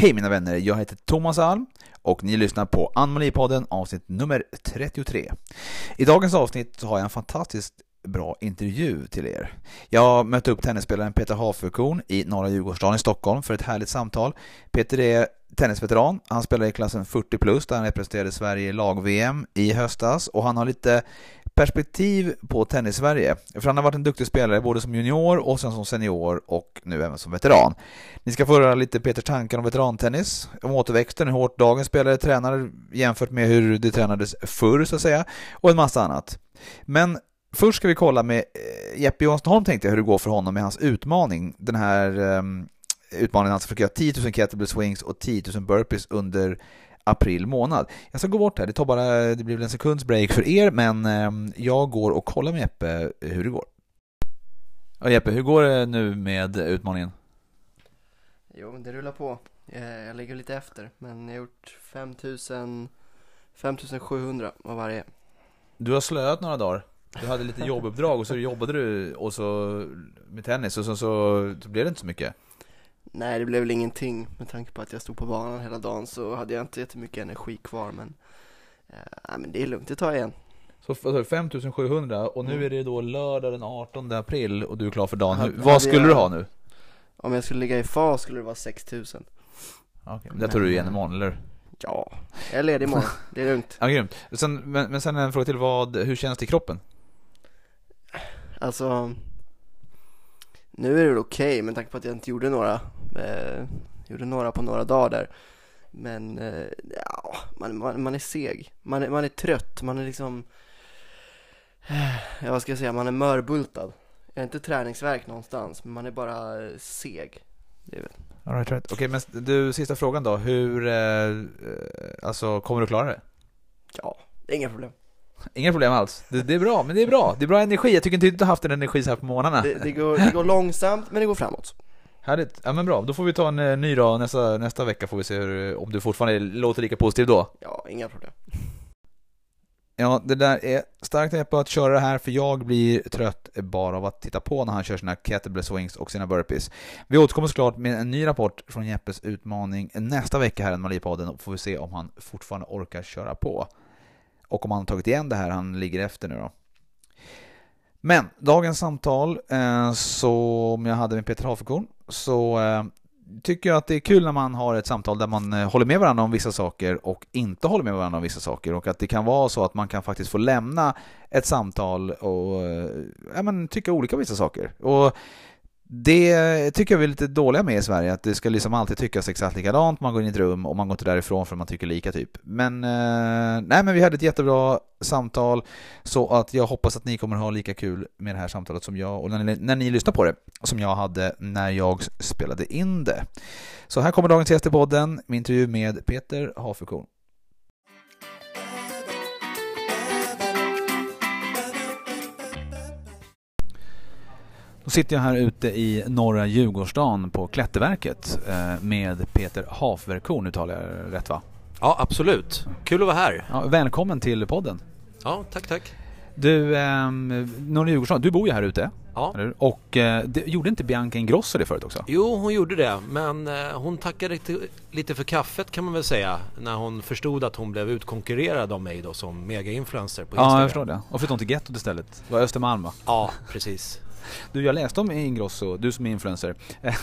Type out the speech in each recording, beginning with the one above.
Hej mina vänner, jag heter Thomas Alm och ni lyssnar på Anomalipodden avsnitt nummer 33. I dagens avsnitt har jag en fantastiskt bra intervju till er. Jag mötte upp tennisspelaren Peter Haferkorn i Norra Djurgårdsstaden i Stockholm för ett härligt samtal. Peter är tennisveteran, han spelar i klassen 40 plus där han representerade Sverige i lag-VM i höstas och han har lite perspektiv på tennis-Sverige. För han har varit en duktig spelare både som junior och sen som senior och nu även som veteran. Ni ska få höra lite Peters tankar om veterantennis, om återväxten, hur hårt dagens spelare tränar jämfört med hur det tränades förr så att säga och en massa annat. Men först ska vi kolla med eh, Jeppe Johansson Holm tänkte jag hur det går för honom med hans utmaning. Den här um, utmaningen alltså försöka göra 10 000 kettlebell swings och 10 000 burpees under april månad. Jag ska gå bort här, det tar bara, det blir väl en sekunds break för er, men eh, jag går och kollar med Jeppe hur det går. Ja, Jeppe, hur går det nu med utmaningen? Jo, det rullar på. Jag ligger lite efter, men jag har gjort 5000 5700 av varje. Du har slöat några dagar. Du hade lite jobbuppdrag och så jobbade du och så med tennis och så, så, så blev det inte så mycket. Nej, det blev väl ingenting med tanke på att jag stod på banan hela dagen så hade jag inte jättemycket energi kvar men eh, men det är lugnt, det tar jag igen. Så 5700 och nu mm. är det då lördag den 18 april och du är klar för dagen. Hade, Vad skulle jag, du ha nu? Om jag skulle ligga i fas skulle det vara 6000. Okej, okay, men det tar du igen imorgon eller? Ja, jag är ledig imorgon, det är lugnt. Ja, grymt. Sen, men, men sen en fråga till, vad, hur känns det i kroppen? Alltså, nu är det väl okej okay, med tanke på att jag inte gjorde några Eh, gjorde några på några dagar där. Men eh, ja, man, man, man, är seg. Man är, man är trött. Man är liksom, eh, ja vad ska jag säga, man är mörbultad. Jag är inte träningsverk någonstans, men man är bara seg. Det är väl. All right, right. Okej, okay, men du, sista frågan då. Hur, eh, eh, alltså kommer du klara det? Ja, det är inga problem. Inga problem alls. Det, det, är bra, men det är bra. Det är bra energi. Jag tycker inte att du har haft en energi så här på morgnarna. Det, det, går, det går långsamt, men det går framåt. Härligt. Ja men bra, då får vi ta en eh, ny dag nästa, nästa vecka får vi se hur, om du fortfarande låter lika positiv då. Ja, inga problem. Ja, det där är starkt på att köra det här för jag blir trött bara av att titta på när han kör sina kettlebell swings och sina burpees. Vi återkommer såklart med en ny rapport från Jeppes utmaning nästa vecka här i Malipodden och får vi se om han fortfarande orkar köra på. Och om han har tagit igen det här han ligger efter nu då. Men dagens samtal eh, som jag hade med Peter Hafekorn så eh, tycker jag att det är kul när man har ett samtal där man eh, håller med varandra om vissa saker och inte håller med varandra om vissa saker och att det kan vara så att man kan faktiskt få lämna ett samtal och eh, ja, men, tycka olika om vissa saker. Och det tycker jag vi är lite dåliga med i Sverige, att det ska liksom alltid tyckas exakt likadant. Man går in i ett rum och man går inte därifrån för man tycker lika typ. Men, eh, nej, men vi hade ett jättebra samtal så att jag hoppas att ni kommer ha lika kul med det här samtalet som jag och när ni, när ni lyssnar på det som jag hade när jag spelade in det. Så här kommer dagens gäst i podden, min intervju med Peter Hafekorn. Då sitter jag här ute i norra Djurgårdsstaden på Klätterverket eh, med Peter Hafverkorn, uttalar jag rätt va? Ja, absolut. Kul att vara här. Ja, välkommen till podden. Ja, tack, tack. Du, eh, norra Djurgårdsstaden, du bor ju här ute. Ja. Och eh, det, gjorde inte Bianca Ingrosso det förut också? Jo, hon gjorde det. Men eh, hon tackade lite, lite för kaffet kan man väl säga. När hon förstod att hon blev utkonkurrerad av mig då som mega-influencer på Instagram. Ja, jag förstår det. Och flyttade hon till gettot istället? Det var Östermalm va? Ja, precis. Du, jag läste om Ingrosso, du som är influencer.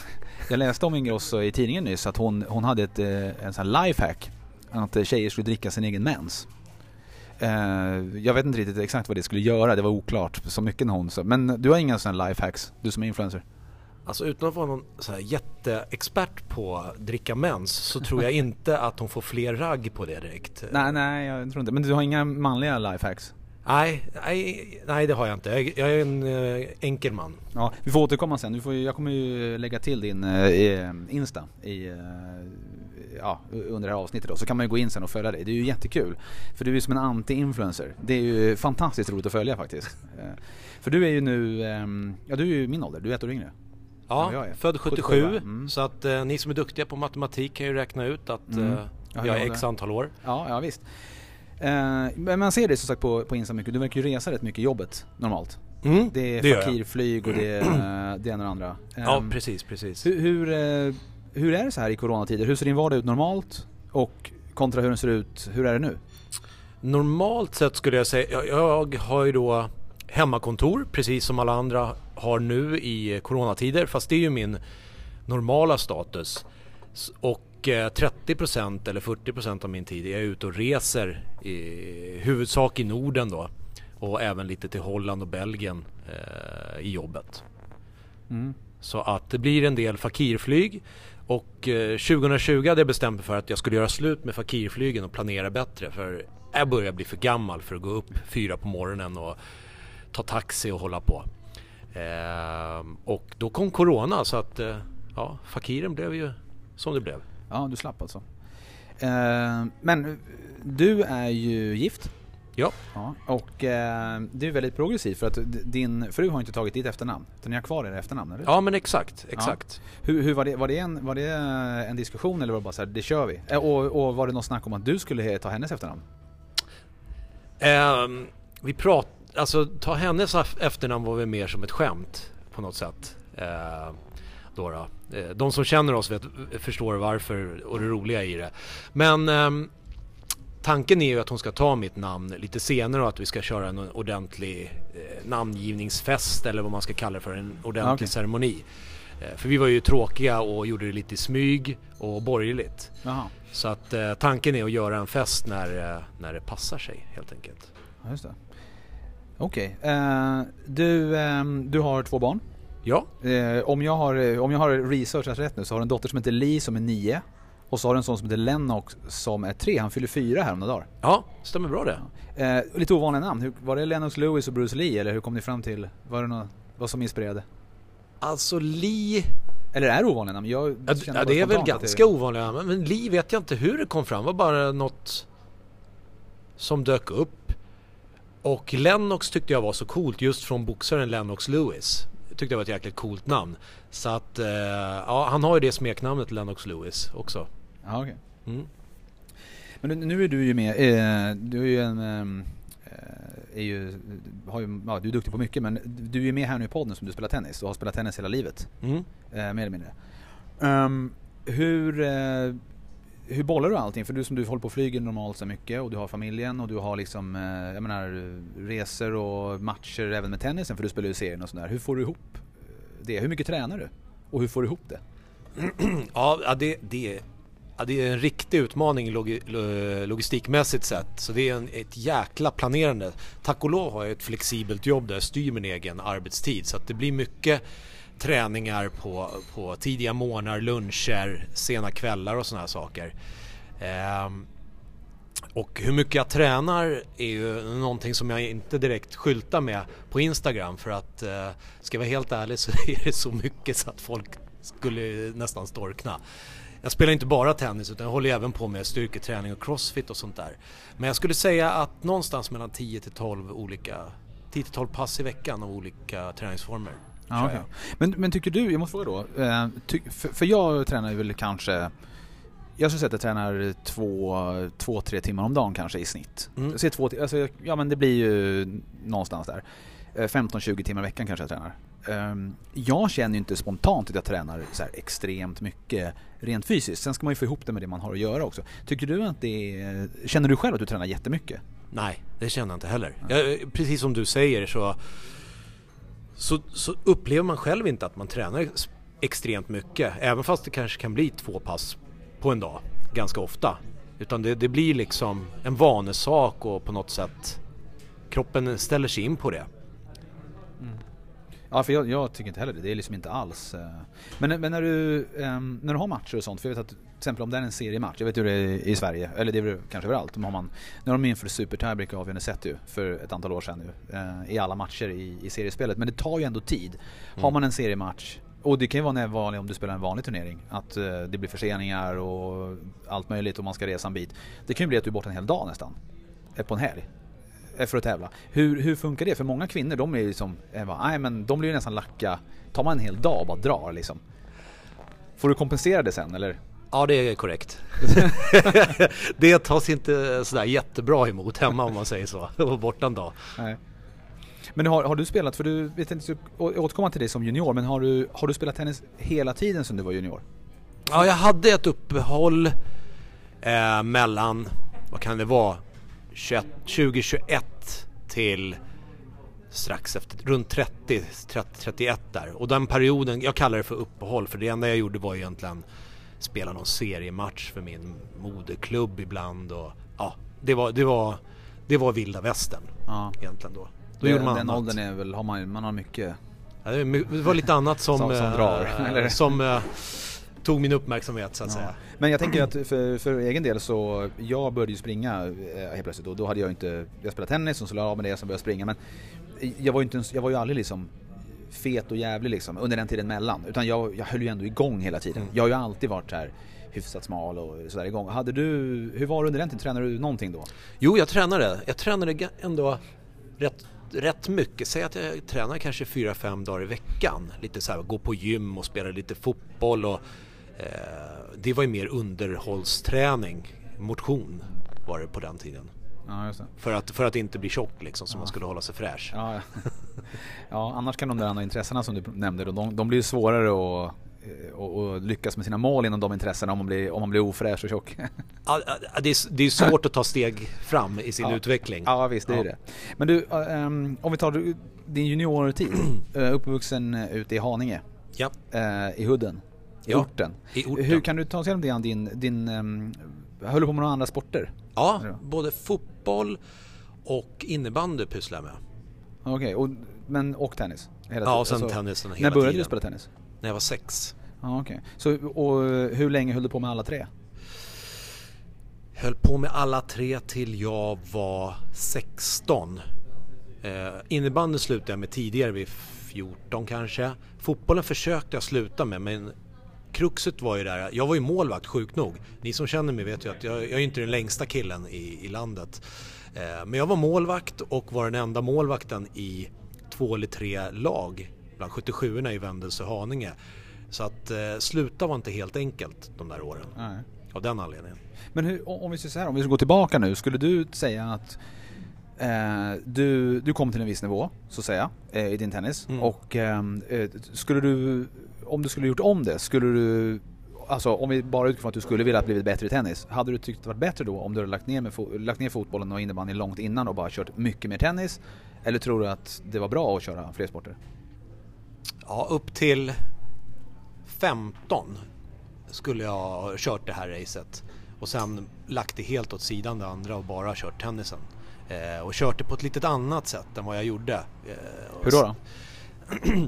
Jag läste om Ingrosso i tidningen nyss att hon, hon hade ett eh, en sån här lifehack. Att tjejer skulle dricka sin egen mens. Eh, jag vet inte riktigt exakt vad det skulle göra, det var oklart så mycket när hon sa. Men du har inga sådana lifehacks, du som är influencer? Alltså utan att vara någon så här jätteexpert på dricka mens så tror jag inte att hon får fler ragg på det direkt. Nej, nej jag tror inte. Men du har inga manliga lifehacks? Nej, nej, nej det har jag inte. Jag, jag är en äh, enkel man. Ja, vi får återkomma sen. Får, jag kommer ju lägga till din äh, Insta i, äh, ja, under det här avsnittet då. Så kan man ju gå in sen och följa dig. Det är ju jättekul. För du är som en anti-influencer. Det är ju fantastiskt roligt att följa faktiskt. för du är ju nu, ehm, ja du är ju min ålder. Du är ett år yngre. Ja, född 77. 77 mm. Så att ni som är duktiga på matematik kan ju räkna ut att mm. jag är x antal år. Ja, ja visst. Eh, men man ser det som sagt på, på Insta mycket. Du verkar ju resa rätt mycket i jobbet normalt. Mm, det är fakirflyg och det är det ena och det andra. ja, ehm, precis, precis. Hur, hur, eh, hur är det så här i coronatider? Hur ser din vardag ut normalt? Och kontra hur den ser ut, hur är det nu? Normalt sett skulle jag säga, jag, jag har ju då hemmakontor precis som alla andra har nu i coronatider fast det är ju min normala status. Och eh, 30% eller 40% av min tid är jag ute och reser i huvudsak i Norden då och även lite till Holland och Belgien eh, i jobbet. Mm. Så att det blir en del fakirflyg och eh, 2020 hade jag bestämt mig för att jag skulle göra slut med fakirflygen och planera bättre för jag börjar bli för gammal för att gå upp fyra på morgonen och ta taxi och hålla på. Ehm, och då kom Corona så att eh, ja, fakiren blev ju som det blev. Ja, du slapp alltså. Eh, men du är ju gift. Ja. ja och eh, det är väldigt progressivt för att din fru har inte tagit ditt efternamn. Utan ni har kvar era efternamn, eller? Ja men exakt, exakt. Hur, hur var, det, var, det en, var det en diskussion eller var det bara så här, det kör vi? Eh, och, och var det något snack om att du skulle ta hennes efternamn? Ehm, vi prat, alltså ta hennes ef- efternamn var väl mer som ett skämt på något sätt. Ehm, då då. Eh, De som känner oss vet, förstår varför och det roliga i det. Men ehm, tanken är ju att hon ska ta mitt namn lite senare och att vi ska köra en ordentlig eh, namngivningsfest eller vad man ska kalla det för, en ordentlig okej. ceremoni. Eh, för vi var ju tråkiga och gjorde det lite i smyg och borgerligt. Jaha, Så att tanken är att göra en fest när, när det passar sig helt enkelt. ja. Okej. Eh, du, ehm, du har två barn. Ja, Eh, om, jag har, om jag har researchat rätt nu så har du en dotter som heter Lee som är nio. Och så har du en son som heter Lennox som är tre. Han fyller fyra här om några dagar. ja stämmer bra det. Eh, lite ovanliga namn. Hur, var det Lennox Lewis och Bruce Lee eller hur kom ni fram till? Var det något, vad som inspirerade? Alltså Li, Eller är det ovanliga namn? Jag ja, ja, det är väl ganska ovanliga men, men Li vet jag inte hur det kom fram. Det var bara något som dök upp. Och Lennox tyckte jag var så coolt just från boxaren Lennox Lewis. Tyckte det var ett jäkligt coolt namn. Så att, eh, ja han har ju det smeknamnet Lennox Lewis också. Ja, okej. Mm. Men nu, är du ju med, eh, du är ju en, eh, är ju, har ju, ja, du är duktig på mycket men du är ju med här nu i podden som du spelar tennis och har spelat tennis hela livet. Mm. Eh, mer eller mindre. Ehm, hur, eh, hur bollar du allting? För du som du håller på och flyger normalt så mycket och du har familjen och du har liksom, eh, jag menar resor och matcher även med tennisen för du spelar ju serien och sådär. Hur får du ihop eh, det? Hur mycket tränar du? Och hur får du ihop det? Ja, det, det, ja, det är en riktig utmaning log, logistikmässigt sett. Så det är en, ett jäkla planerande. Tack och lov har jag ett flexibelt jobb där jag styr min egen arbetstid. Så att det blir mycket träningar på, på tidiga morgnar, luncher, sena kvällar och sådana här saker. Um, och hur mycket jag tränar är ju någonting som jag inte direkt skyltar med på Instagram för att eh, ska jag vara helt ärlig så är det så mycket så att folk skulle nästan storkna. Jag spelar inte bara tennis utan jag håller även på med styrketräning och crossfit och sånt där. Men jag skulle säga att någonstans mellan 10 till 12 olika 10 till 12 pass i veckan av olika träningsformer. Ja, jag. men, men tycker du, jag måste fråga då. Eh, ty, för, för jag tränar väl kanske, jag skulle säga att jag tränar två, två, tre timmar om dagen kanske i snitt. Mm. Jag ser två, alltså, ja men det blir ju någonstans där. Eh, 15-20 timmar i veckan kanske jag tränar. Ehm, Jag känner ju inte spontant att jag tränar så här extremt mycket rent fysiskt. Sen ska man ju få ihop det med det man har att göra också. Tycker du att det är, känner du själv att du tränar jättemycket? Nej, det känner jag inte heller. Jag, precis som du säger så, så, så upplever man själv inte att man tränar extremt mycket. Även fast det kanske kan bli två pass på en dag ganska ofta. Utan det, det blir liksom en vanesak och på något sätt kroppen ställer sig in på det. Ja, för jag, jag tycker inte heller det. Det är liksom inte alls... eh. Men, men när, du, ehm, när du har matcher och sånt, för jag vet att till exempel om det är en seriematch, jag vet hur det är i Sverige, eller det är väl kanske överallt, har man, när de införde Super Tiebreak avgörande set ju, för ett antal år sedan nu, eh, i alla matcher i, i seriespelet. Men det tar ju ändå tid. Har man en seriematch, och det kan ju vara när vanlig, om du spelar en vanlig turnering, att eh, det blir förseningar och allt möjligt och man ska resa en bit. Det kan ju bli att du är borta en hel dag nästan, på en helg för att tävla. Hur, hur funkar det? För många kvinnor de är ju som, eh, nej men de blir ju nästan lacka. Tar man en hel dag och bara drar liksom. Får du kompensera det sen eller? Ja, det är korrekt. det tas inte sådär jättebra emot hemma om man säger så. Och borta en dag. Nej. Men har, har du spelat, för du vet inte, återkomma till dig som junior, men har du, har du spelat tennis hela tiden som du var junior? Ja, jag hade ett uppehåll eh, mellan, vad kan det vara, 21, 2021 till strax efter, runt 30, 30, 31 där. Och den perioden, jag kallar det för uppehåll för det enda jag gjorde var egentligen spela någon seriematch för min moderklubb ibland och ja, det var, det var, det var vilda västern Ja. egentligen då. Då Det, gjorde man den annat. åldern är väl, har man, man har mycket. Ja, det var lite annat som, Som- som eh, drar, eller? som eh, tog min uppmärksamhet så att Ja. säga. Men jag tänker att för, för egen del så, jag började ju springa eh, helt plötsligt och då hade jag inte, jag spelade tennis och så la jag av med det och började springa men jag var ju inte, jag var ju aldrig liksom fet och jävlig liksom under den tiden mellan utan jag, jag höll ju ändå igång hela tiden. Mm. Jag har ju alltid varit så här hyfsat smal och sådär igång. Hade du, hur var det under den tiden? Tränade du någonting då? Jo, jag tränade. Jag tränade ändå rätt, rätt mycket. Säg att jag tränar kanske 4-5 dagar i veckan. Lite så här, gå på gym och spela lite fotboll och det var ju mer underhållsträning, motion var det på den tiden. Ja. För att, för att inte bli tjock liksom, så man skulle hålla sig fräsch. Ja, ja. ja, annars kan de där andra intressena som du nämnde, då, de, de blir svårare att och, och lyckas med sina mål inom de intressena om man blir, om man blir ofräsch och tjock. Ja, ja, det, är, det är svårt att ta steg fram i sin Ja. utveckling. Ja visst, det är Ja. det. Men du, ehm, om vi tar din juniortid, eh, uppvuxen eh, ute i Haninge, Ja, eh, i Hudden, Ja, orten. i orten. Hur kan du ta oss igenom det, din, din um, höll du på med några andra sporter? Ja, Ja. både fotboll och innebandy pysslar jag med. Okej, och, men och tennis? Hela Ja, och sen tiden. tennisen hela När började tiden. du spela tennis? När jag var sex. Ja, okej. Så, och hur länge höll du på med alla tre? Höll på med alla tre till jag var 16. Eh, innebandy slutade jag med tidigare, vid 14 kanske. Fotbollen försökte jag sluta med men kruxet var ju där, jag var ju målvakt sjukt nog. Ni som känner mig vet ju att jag, jag är inte den längsta killen i, i landet. Eh, men jag var målvakt och var den enda målvakten i två eller tre lag bland 77 i Vändelse och Haninge. Så att eh, sluta var inte helt enkelt de där åren. Nej. Av den anledningen. Men hur, om vi säger här, om vi ska gå tillbaka nu, skulle du säga att eh, du, du kom till en viss nivå, så att säga, eh, i din tennis. Mm. Och ehm, eh, skulle du, om du skulle gjort om det, skulle du Alltså om vi bara utgår från att du skulle vilja blivit bättre i tennis, hade du tyckt det varit bättre då om du hade lagt ner, med fo- lagt ner fotbollen och innebandyn långt innan och bara kört mycket mer tennis? Eller tror du att det var bra att köra fler sporter? Ja, upp till 15 skulle jag ha kört det här racet. Och sen lagt det helt åt sidan det andra och bara kört tennisen. Eh, och kört det på ett litet annat sätt än vad jag gjorde. Eh, Hur då? då?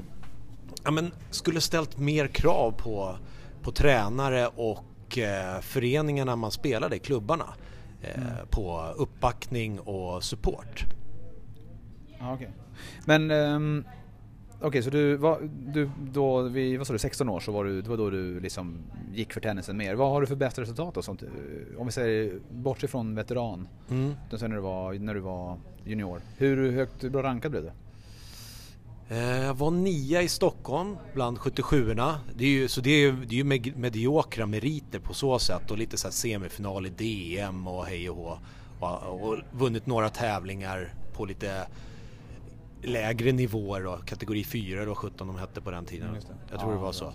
Ja, men skulle ställt mer krav på, på tränare och eh, föreningarna man spelade i klubbarna. Eh, På uppbackning och support. Ja, okej. Men, ehm, okej så du, var, du då, vid, vad sa du, 16 år så var du, det var då du liksom gick för tennisen mer. Vad har du för bästa resultat då? Sånt, eh, om vi säger, bortsett från veteran, Mm. sen när du var, när du var junior. Hur högt, hur bra rankad blev du? Eh, Jag var nia i Stockholm bland 77orna. Det är ju, så det är ju, det är ju med- mediokra meriter på så sätt och lite så här semifinal i DM och hej och hå. Och, och vunnit några tävlingar på lite lägre nivåer då, kategori 4 då 17 de hette på den tiden. Mm, det. Jag tror Ja, det var det så. var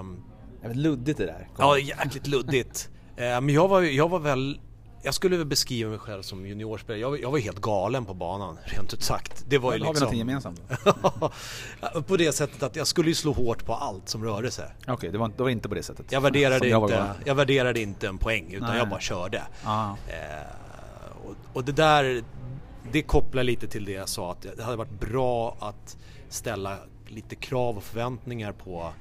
Ehm, Jävligt luddigt det där. Ja, jäkligt luddigt. Eh, Men jag var, jag var väl, jag skulle väl beskriva mig själv som juniorspelare. Jag, var- jag var helt galen på banan, rent ut sagt. Det var ju Då har vi liksom... någonting gemensamt. på det sättet att jag skulle ju slå hårt på allt som rörde sig. Okej, det var, det var inte på det sättet. Jag värderade, jag inte, jag värderade inte en poäng utan Nej. jag bara körde. Ja. Eh, och, och det där, det kopplar lite till det jag sa att det hade varit bra att ställa lite krav och förväntningar på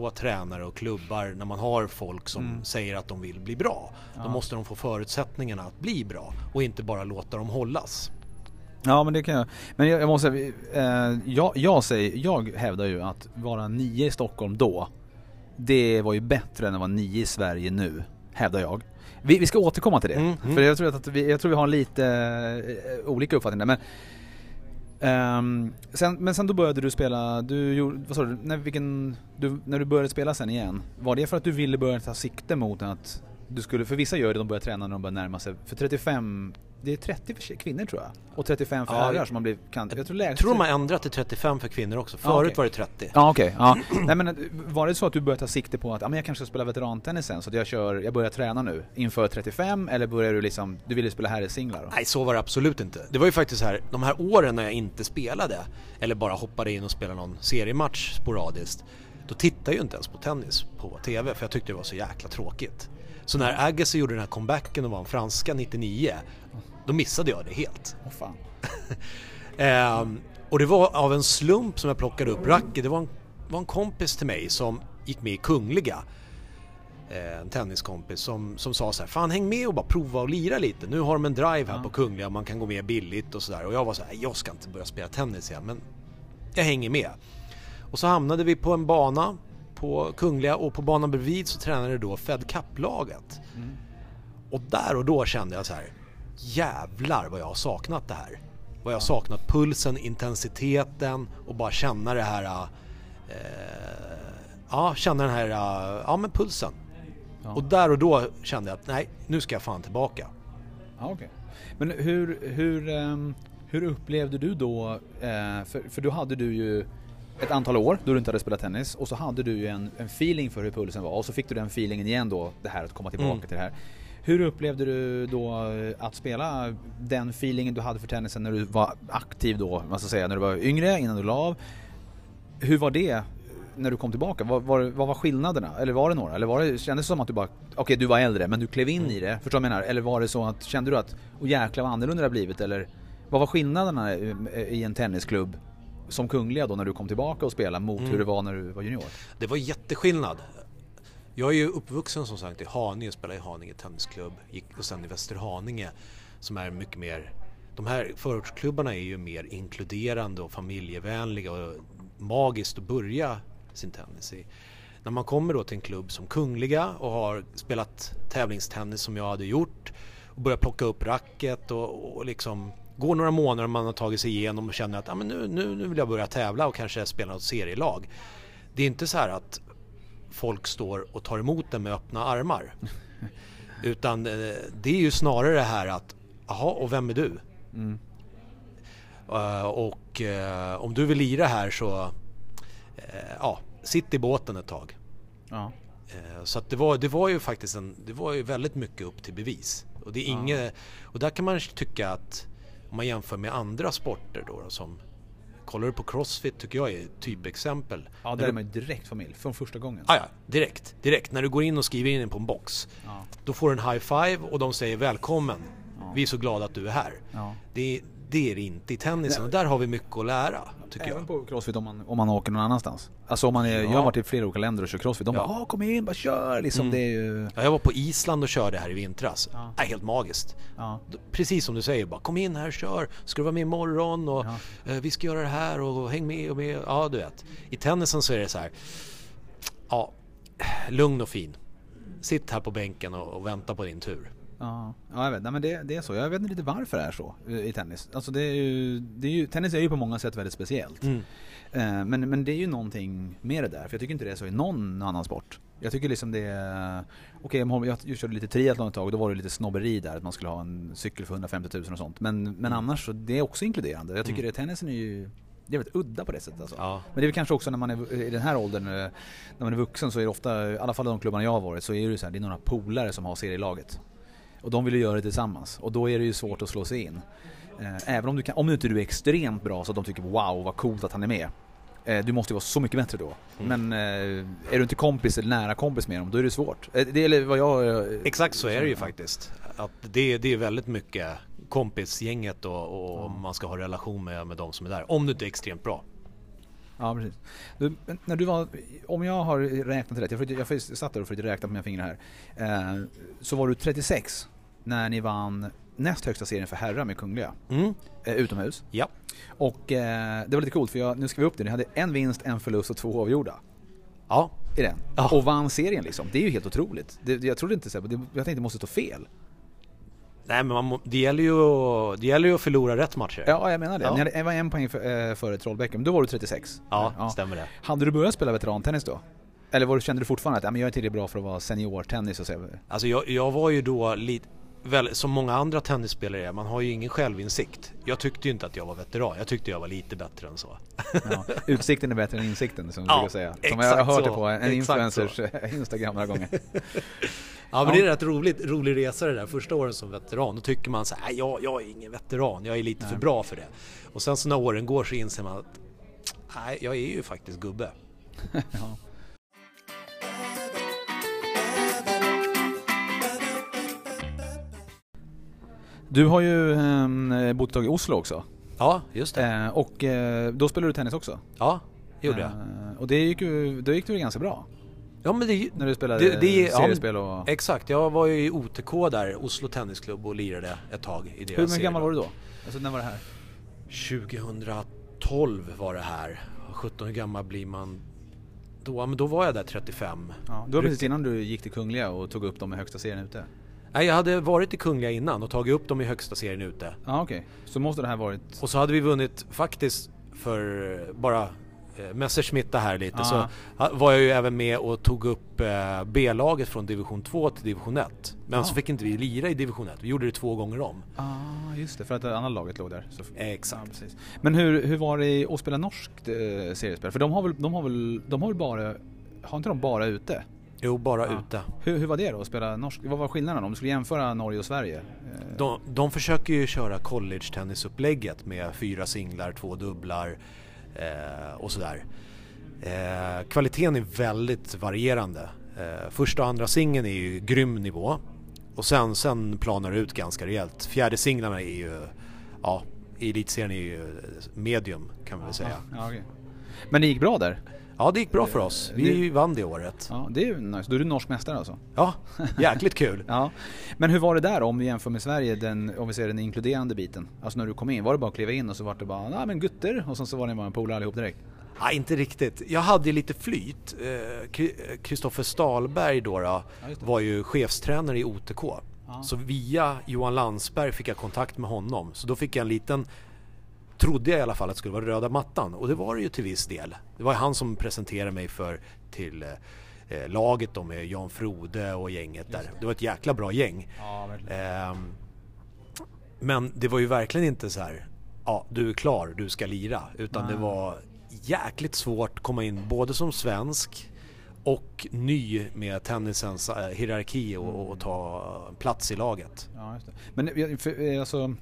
på tränare och klubbar när man har folk som Mm. säger att de vill bli bra. Då Ja. måste de få förutsättningarna att bli bra och inte bara låta dem hållas. Ja men det kan jag. Men jag, jag måste säga, eh, jag, jag, säger, jag hävdar ju att vara nio i Stockholm då, det var ju bättre än att vara nio i Sverige nu, hävdar jag. Vi, vi ska återkomma till det, Mm, mm. för jag tror att vi, jag tror vi har lite eh, olika uppfattningar. Men, Um, sen, men sen då började du spela, du gjorde, vad sa du, när, vilken, du, när du började spela sen igen, var det för att du ville börja ta sikte mot att du skulle, för vissa gör det, de börjar träna när de börjar närma sig, för 35 det är 30 för kvinnor tror jag. Och 35 för Ja, herrar som har blivit kan, Jag tror Jag lägsta... tror de har ändrat till 35 för kvinnor också. Förut okej. var det 30. Ja okej, ja. Nej men var det så att du började ta sikte på att ja, men jag kanske ska spela veterantennis sen så att jag kör, jag börjar träna nu inför 35 eller börjar du liksom, du ville spela herrsinglar? Nej, så var det absolut inte. Det var ju faktiskt så här, de här åren när jag inte spelade, eller bara hoppade in och spelade någon seriematch sporadiskt, då tittade jag ju inte ens på tennis på TV, för jag tyckte det var så jäkla tråkigt. Så när Agassi gjorde den här comebacken och vann franska 99, då missade jag det helt. Fan. Ehm, och det var av en slump som jag plockade upp racket. Det var en, var en kompis till mig som gick med i Kungliga. Eh, en tenniskompis som, som sa så här, fan häng med och bara prova och lira lite. Nu har de en drive här Ja. på Kungliga, man kan gå med billigt och sådär. Och jag var så här, jag ska inte börja spela tennis igen, men jag hänger med. Och så hamnade vi på en bana på Kungliga och på banan bredvid så tränade då Fed Cup-laget. Mm. Och där och då kände jag så här, jävlar vad jag har saknat det här. Vad jag har saknat pulsen, intensiteten och bara känna det här, eh, ja känna den här, eh, ja men pulsen. Ja. Och där och då kände jag att nej, nu ska jag fan tillbaka. Ja, okej. Men hur, hur, ehm, hur upplevde du då, eh, för, för då hade du ju ett antal år då du inte hade spelat tennis och så hade du ju en, en feeling för hur pulsen var och så fick du den feelingen igen då, det här att komma tillbaka Mm. till det här. Hur upplevde du då eh, att spela den feelingen du hade för tennisen när du var aktiv då, man ska säga, när du var yngre, innan du la av? Hur var det när du kom tillbaka? Vad, var, vad var skillnaderna? Eller var det några? Eller var det, kändes det som att du bara, okej du var äldre men du klev in i det, förstår du vad jag menar? Eller var det så att, kände du att, åh jäklar vad annorlunda det har blivit? Eller vad var skillnaderna i i en tennisklubb som Kungliga då när du kom tillbaka och spelade mot Mm. hur det var när du var junior? Det var jätteskillnad. Jag är ju uppvuxen som sagt i Haninge, spelade i Haninge Tennisklubb gick och sen i Västerhaninge som är mycket mer de här förortsklubbarna är ju mer inkluderande och familjevänliga och magiskt att börja sin tennis i. När man kommer då till en klubb som Kungliga och har spelat tävlingstennis som jag hade gjort och börjar plocka upp racket och, och liksom går några månader man har tagit sig igenom och känner att ah, men nu, nu, nu vill jag börja tävla och kanske spela något serielag. Det är inte så här att folk står och tar emot den med öppna armar. Utan eh, det är ju snarare det här att, jaha, och vem är du? Mm. Eh, och eh, om du vill lira här så, ja, sitt i båten ett tag. Ja. Så att det var, det var ju faktiskt en, det var ju väldigt mycket upp till bevis. Och det är Ja. inget, och där kan man tycka att om man jämför med andra sporter då, då som Kollar du på Crossfit tycker jag är ett typexempel. Ja, där är man ju direkt familj, från första gången. Ah, ja, direkt. Direkt. När du går in och skriver in på en box. Ja. Då får du en high five och de säger välkommen. Ja. Vi är så glada att du är här. Ja. Det, det är det inte i tennisen Nej. och där har vi mycket att lära, tycker Även jag. på crossfit om man, om man åker någon annanstans. Alltså om man är, Ja. jag har varit i flera olika länder och kört crossfit. De Ja. bara kom in, bara kör liksom. Mm. Det är ju... Ja, jag var på Island och körde här i vintras. Ja. Ja. helt magiskt. Ja. Precis som du säger, bara kom in här, kör. Ska du vara med imorgon? Och, eh, vi ska göra det här och häng med och med. Ja, du vet. I tennisen så är det så här. Ja, lugn och fin. Sitt här på bänken och, och vänta på din tur. Ja, ja jag vet. Nej, men det, det är så. Jag vet inte riktigt varför det är så i tennis. Alltså det är ju, det är ju, tennis är ju på många sätt väldigt speciellt. Mm. Eh, Men, men det är ju någonting med det där. För jag tycker inte det är så i någon annan sport. Jag tycker liksom det är... Okej, om jag, körde lite triathlon ett tag och då var det lite snobberi där. Att man skulle ha en cykel för 150 000 och sånt. Men, men Mm. annars så, det är också inkluderande. Jag tycker Mm. det, tennisen är ju... Det är väldigt udda på det sättet alltså. Ja. Men det är väl kanske också när man är i den här åldern, eh, när man är vuxen så är det ofta, i alla fall i de klubbarna jag har varit, så är det ju så här, det är några polare som har serielaget. Och de vill ju göra det tillsammans. Och då är det ju svårt att slå sig in. Eh, Även om du, kan, om inte du är extremt bra så att de tycker wow vad coolt att han är med. Eh, Du måste ju vara så mycket bättre då. Mm. Men eh, är du inte kompis eller nära kompis med dem, då är det svårt. Det är vad jag... Exakt så är det ju faktiskt. Att det, det är väldigt mycket kompisgänget och, och Ja. man ska ha relation med, med de som är där. Om du inte är extremt bra. Ja precis. Du, när du var, om jag har räknat rätt, jag, jag satt där och försökte räkna på mina fingrar här. Eh, så var du 36 när ni vann näst högsta serien för herrar med Kungliga. Mm. Eh, utomhus. Ja. Och eh, det var lite coolt för jag, nu ska vi upp det, ni hade en vinst, en förlust och två avgjorda. Ja. I den. Ja. Och vann serien liksom. Det är ju helt otroligt. Det, jag trodde inte så, jag tänkte det måste stå fel. Nej men man, det, gäller ju, att- det gäller ju att förlora rätt matcher. Ja, jag menar det. Ja. Ni hade, var en poäng för, eh, före Trollbäcken, men då var du 36. Ja, stämmer det. Hade du börjat spela veterantennis då? Eller var, kände du fortfarande att ja, men jag är tillräckligt bra för att vara seniortennis och så? Alltså jag, jag var ju då lite... väl, som många andra tennisspelare är, man har ju ingen självinsikt. Jag tyckte ju inte att jag var veteran, jag tyckte jag var lite bättre än så. Ja, utsikten är bättre än insikten som du Ja, brukar säga. Som jag har hört det på en Exakt influencers Instagram några gånger. Ja men Ja. det är rätt roligt, rolig resa det där första åren som veteran. Då tycker man så här, "Nej, jag, jag är ingen veteran, jag är lite för bra för det. Och sen så när åren går så inser man att nej, jag är ju faktiskt gubbe. Ja. Du har ju eh, bott ett tag i Oslo också. Ja, just det. Eh, och eh, då spelade du tennis också. Ja, det gjorde jag. Eh, och det gick ju, då gick det ju ganska bra. Ja men det, När du spelade Det- det- ja, seriespel och... exakt, jag var ju i OTK där, Oslo Tennisklubb och lirade ett tag i deras Hur gammal var du då? Alltså när var det här? 2012 var det här. 17 hur gammal blir man då? Ja, Men då var jag där 35. Ja, det var precis innan du gick till Kungliga och tog upp dem i högsta serien ute. Nej, jag hade varit i Kungliga innan och tagit upp dem i högsta serien ute. Ja okej, så måste det här varit... Och så hade vi vunnit faktiskt för bara eh, Messerschmitta här lite Ah. så var jag ju även med och tog upp eh, B-laget från division 2 till division 1. Men Ah. så fick inte vi lira i division 1, vi gjorde det två gånger om. ah, just det, för att det andra laget låg där. Så... Exakt. Ja. Men hur, hur var det att spela norskt eh, seriespel? För de har väl, de har väl, de har väl bara, har inte de bara ute? Jo, bara Ja. ute. Hur, hur var det då att spela norskt? Vad var skillnaden om du skulle jämföra Norge och Sverige? Eh, De, de försöker ju köra college-tennisupplägget med fyra singlar, två dubblar eh, och sådär. Eh, kvaliteten är väldigt varierande. Eh, första och andra singeln är ju grym nivå och sen, sen planar det ut ganska rejält. Fjärde singlarna är ju, ja, elitserien är ju medium kan man väl säga. Ja, okej. Men det gick bra där? Ja, det gick bra för oss. Vi vann det året. Ja, det är ju nice. Då är du norsk mästare alltså? Ja, jäkligt kul. Ja. Men hur var det där om vi jämför med Sverige, den, om vi ser den inkluderande biten? Alltså när du kom in, var det bara att kliva in och så var det bara, nej men gutter, och sen så var ni bara en polare allihop direkt? Nej, inte riktigt. Jag hade lite flyt. Kristoffer Stalberg då, då det. var ju chefstränare i OTK. Ja. Så via Johan Landsberg fick jag kontakt med honom. Så då fick jag en liten, trodde jag i alla fall att det skulle vara röda mattan. Och det var det ju till viss del. Det var han som presenterade mig för till eh, laget då med Jan Frode och gänget där. Det var ett jäkla bra gäng. Ja. Ehm, men det var ju verkligen inte så här, ja du är klar, du ska lira. Utan Nej. det var jäkligt svårt att komma in både som svensk och ny med tennisens eh, hierarki och, och ta plats i laget. Ja. Men jag, för, eh, alltså,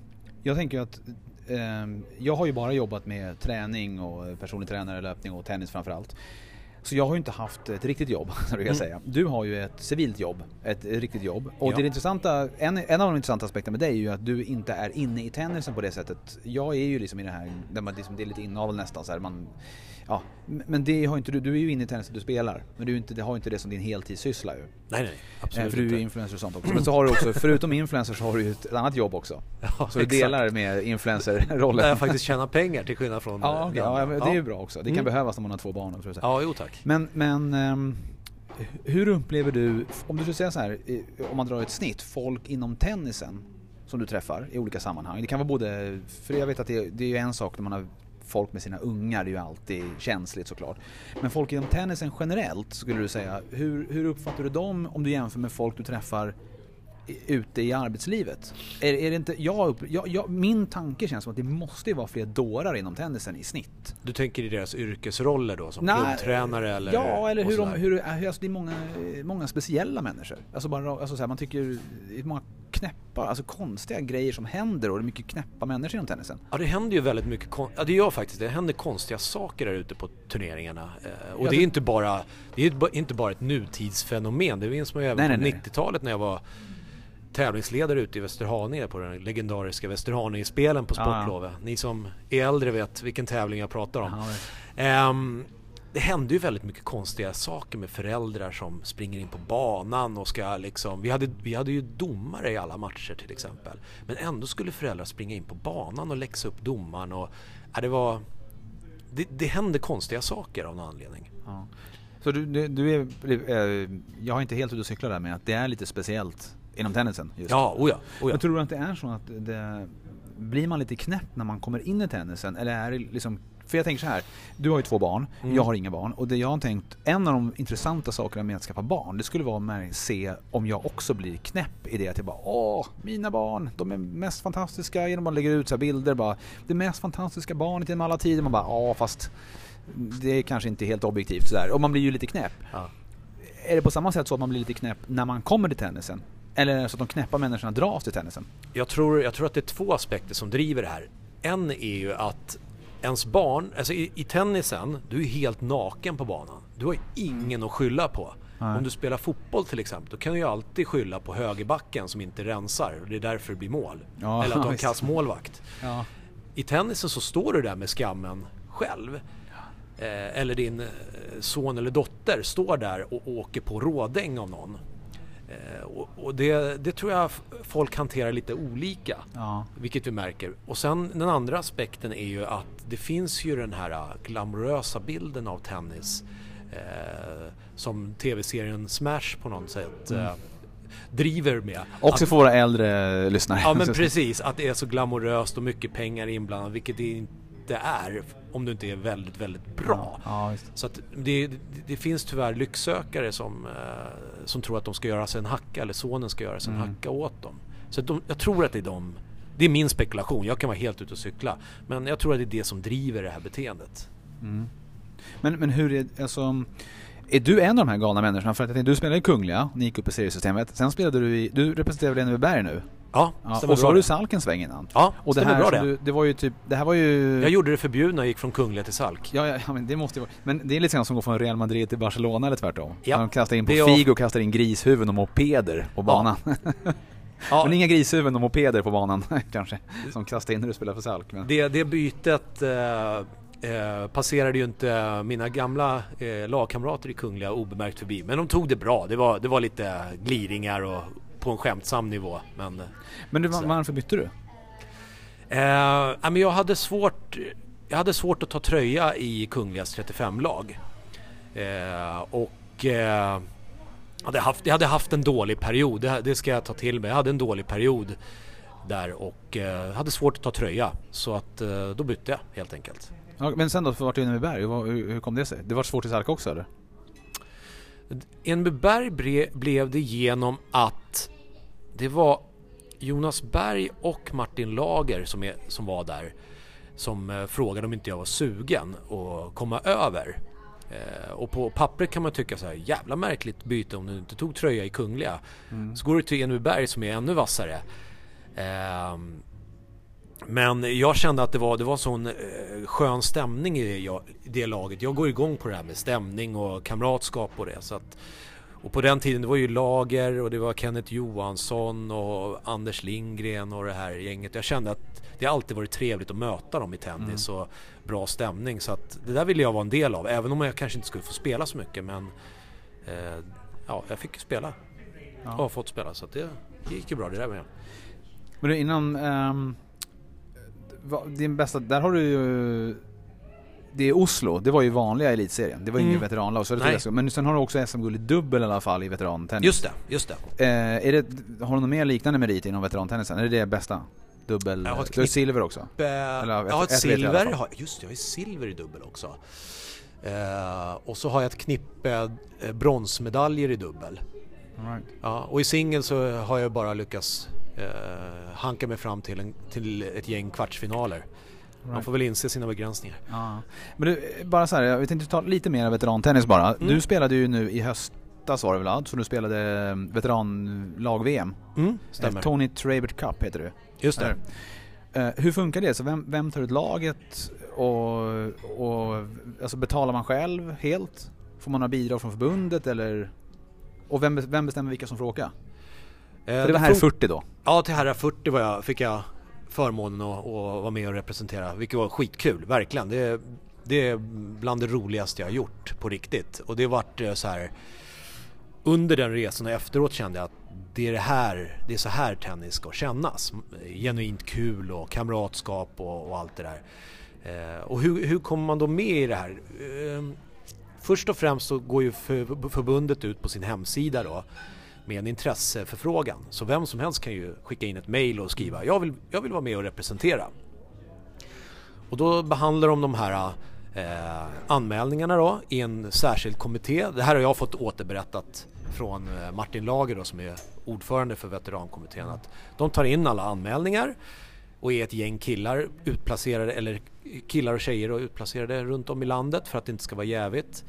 jag tänker att eh, jag har ju bara jobbat med träning och personlig tränare, löpning och tennis framförallt. Så jag har ju inte haft ett riktigt jobb, så jag säga. Du har ju ett civilt jobb, ett riktigt jobb. Och Ja. det intressanta, en, en av de intressanta aspekterna med dig är ju att du inte är inne i tennisen på det sättet. Jag är ju liksom i det här, där man liksom, det är lite inavel nästan så här, man, ja, men det har inte du, du är ju inne i tennisen du spelar. Men du inte, det har inte det som din heltidssyssla ju. Nej, nej, Eh, absolut för du är ju influencer och sånt också. Men så har du också, förutom influencer så har du ju ett annat jobb också. Ja, Så du exakt. delar med influencer-rollen. Där jag faktiskt tjänar pengar till skillnad från Ja, det andra. ja, det är ju bra också. Det kan Mm. behövas när man har två barn. jag. Ja, jo tack. Men, men ehm, hur upplever du, om du skulle säga så här, eh, om man drar ett snitt, folk inom tennisen som du träffar i olika sammanhang. Det kan vara både, för jag vet att det, det är ju en sak när man har folk med sina ungar, är ju alltid känsligt såklart. Men folk inom tennisen generellt skulle du säga, hur, hur uppfattar du dem om du jämför med folk du träffar ute i arbetslivet? Är, är det inte, jag, jag, jag, min tanke känns som att det måste ju vara fler dårar inom tennisen i snitt. Du tänker i deras yrkesroller då som klubbtränare eller? Ja, eller hur de, hur, hur, alltså det är många, många speciella människor. Alltså bara, alltså så här, man tycker det är många knäppa, alltså konstiga grejer som händer och det är mycket knäppa människor inom tennisen. Ja det händer ju väldigt mycket, ja det gör faktiskt det. händer konstiga saker där ute på turneringarna. Eh, och det är inte bara, det är inte bara ett nutidsfenomen. Det minns man ju även Nej, på nej, nej. 90-talet när jag var tävlingsledare ute i Västerhaninge på den legendariska Västerhaninge-spelen på Ja, ja. Sportlovet. Ni som är äldre vet vilken tävling jag pratar om. Ja, Ehm, det händer ju väldigt mycket konstiga saker med föräldrar som springer in på banan och ska liksom... Vi hade, vi hade ju domare i alla matcher till exempel. Men ändå skulle föräldrar springa in på banan och läxa upp domaren och... Ja, det var... Det, det hände konstiga saker av någon anledning. ja. Så du, du, du är, eh, jag har inte helt ute och cyklar där med att det är lite speciellt inom tennisen just. Ja, oja, oja. Jag tror att det är så att det, blir man lite knäpp när man kommer in i tennisen eller är det liksom För jag tänker så här, du har ju två barn, Mm. jag har inga barn. Och det jag har tänkt, en av de intressanta sakerna med att skaffa barn, det skulle vara att se om jag också blir knäpp i det att jag bara åh, mina barn, de är mest fantastiska genom att lägga ut så här bilder bara. Det mest fantastiska barnet genom alla tider. Man bara ja fast det är kanske inte helt objektivt sådär. Och man blir ju lite knäpp. Ja. Är det på samma sätt så att man blir lite knäpp när man kommer till tennisen? Eller så att de knäppa människorna dras till tennisen? Jag tror, jag tror att det är två aspekter som driver det här. En är ju att ens barn, alltså i, i tennisen, du är helt naken på banan. Du har ingen att skylla på. Nej. Om du spelar fotboll till exempel, då kan du ju alltid skylla på högerbacken som inte rensar och det är därför det blir mål. Ja, Eller att du har en kass målvakt. Ja. I tennisen så står du där med skammen själv. Eh, eller din eh, son eller dotter står där och åker på rådäng av någon. Eh, och och det, det tror jag folk hanterar lite olika. Ja. Vilket vi märker. Och sen den andra aspekten är ju att det finns ju den här äh, glamorösa bilden av tennis eh, som tv-serien Smash på något sätt eh, driver med. Också Att- för våra äldre lyssnare. Ja men precis, att det är så glamoröst och mycket pengar inblandat vilket det inte är om du inte är väldigt, väldigt bra. Ja. Så att det, det, finns tyvärr lycksökare som, eh, som tror att de ska göra sig en hacka eller sonen ska göra sig en Mm. hacka åt dem. Så de, jag tror att det är de, det är min spekulation, jag kan vara helt ute och cykla. Men jag tror att det är det som driver det här beteendet. Mm. Men, men hur är, alltså, är du en av de här galna människorna? För att jag tänkte, du spelade i Kungliga, ni gick upp i seriesystemet. Sen spelade du i, du representerar väl Enebyberg nu? Ja, Ja, och så var du det. Salkens sväng innan. Ja, Och det här bra det. Du, det var ju typ, det här var ju... Jag gjorde det förbjudna och gick från Kungliga till Salk. Ja, ja, ja, men det måste ju vara... Men det är lite grann som att gå från Real Madrid till Barcelona eller tvärtom. Ja. De kastar in på Det Figo, kastar in grishuvuden och mopeder på banan. Ja, men inga grishuvuden och mopeder på banan kanske, som kastar in när du spelar för Salk. Men... det, det bytet eh, eh, passerade ju inte mina gamla eh, lagkamrater i Kungliga obemärkt förbi. Men de tog det bra. Det var, det var lite gliringar och på en skämtsam nivå. Men, Men du, varför bytte du? eh, men jag hade svårt jag hade svårt att ta tröja i Kungligas 35-lag. Eh, och eh, hade haft, jag hade haft en dålig period, det, det ska jag ta till mig. Jag hade en dålig period där och eh, hade svårt att ta tröja. Så att eh, då bytte jag helt enkelt. Ja, men sen då, för vart du Enebyberg? Hur, hur, hur kom det sig? Det var svårt i Salk också eller? Enebyberg bre, blev det genom att det var Jonas Berg och Martin Lager som, är, som var där som eh, frågade om inte jag var sugen att komma över. Eh, och på pappret kan man tycka så här, jävla märkligt byte om du inte tog tröja i Kungliga. Så går du till Enebyberg som är ännu vassare. Ehm, men jag kände att det var, det var sån eh, skön stämning i det, jag, det laget. Jag går igång på det här med stämning och kamratskap och det. Så att, och på den tiden det var ju Lager och det var Kenneth Johansson och Anders Lindgren och det här gänget. Jag kände att det alltid varit trevligt att möta dem i tennis och bra stämning. Så att det där ville jag vara en del av. Även om jag kanske inte skulle få spela så mycket. Men eh, ja, jag fick spela. Ja. Och har fått spela. Så att det gick ju bra det där med. Men du, innan... vad- din bästa... Där har du ju... Det är Oslo, det var ju vanliga elitserien. Det var ingen Mm. veteranlag. Så det jag- men sen har du också SM-guld i dubbel i alla fall i veterantennis. Just det, just det. Eh, är det, har du någon mer liknande merit inom veterantennisen? Är det det bästa? Dubbel... Jag har ett du har silver också? Eh, Eller, jag har ett ett jag silver. fall. Har, just det, jag har silver i dubbel också. Eh, och så har jag ett knippe eh, bronsmedaljer i dubbel. Right. Ja, och i singel så har jag bara lyckats eh, hanka mig fram till, en, till ett gäng kvartsfinaler. Man Right. får väl inse sina begränsningar. Ja. Men du, bara så här, jag inte, ta lite mer veterantennis bara. Mm. Du spelade ju nu i höstas var det väl? Så du spelade eh, veteranlag-VM. Mm, Eh, stämmer. Tony Trabert Cup heter det. Just det. Eh, hur funkar det? Så vem, vem tar ut laget och, och alltså betalar man själv helt? Får man några bidrag från förbundet eller? Och vem, vem bestämmer vilka som får åka? Eh, För det var här fun- 40 då? Ja, till herrar 40 var jag, fick jag förmånen att, att vara med och representera, vilket var skitkul, verkligen. Det, det är bland det roligaste jag har gjort på riktigt. Och det vart eh, så här under den resan och efteråt kände jag att det är det här, det är så här tennis ska kännas. Genuint kul och kamratskap och, och allt det där. Eh, och hur, hur kommer man då med i det här? Eh, först och främst så går ju för, förbundet ut på sin hemsida då med en intresseförfrågan. Så vem som helst kan ju skicka in ett mail och skriva jag vill, jag vill vara med och representera. Och då behandlar de de här eh, anmälningarna då i en särskild kommitté. Det här har jag fått återberättat från eh, Martin Lager då, som är ordförande för veterankommittén. Att de tar in alla anmälningar och är ett gäng killar utplacerade, eller killar och tjejer och utplacerade runt om i landet för att det inte ska vara jävigt.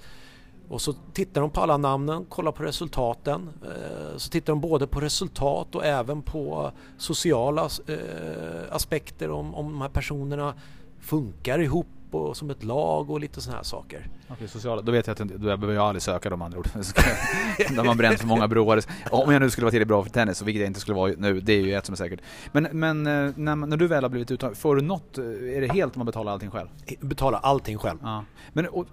Och så tittar de på alla namnen, kollar på resultaten. Eh, så tittar de både på resultat och även på sociala eh, aspekter om, om de här personerna funkar ihop och som ett lag och lite sådana här saker. Okej, sociala. Då vet jag att då behöver jag aldrig söka de andra ord. När man bränt för många broar. Om jag nu skulle vara tillräckligt bra för tennis, vilket jag inte skulle vara nu, det är ju ett som är säkert. Men, men eh, när, när du väl har blivit uttagen, får du något, är det helt man betalar allting själv? Betalar allting själv. Ja. Men och,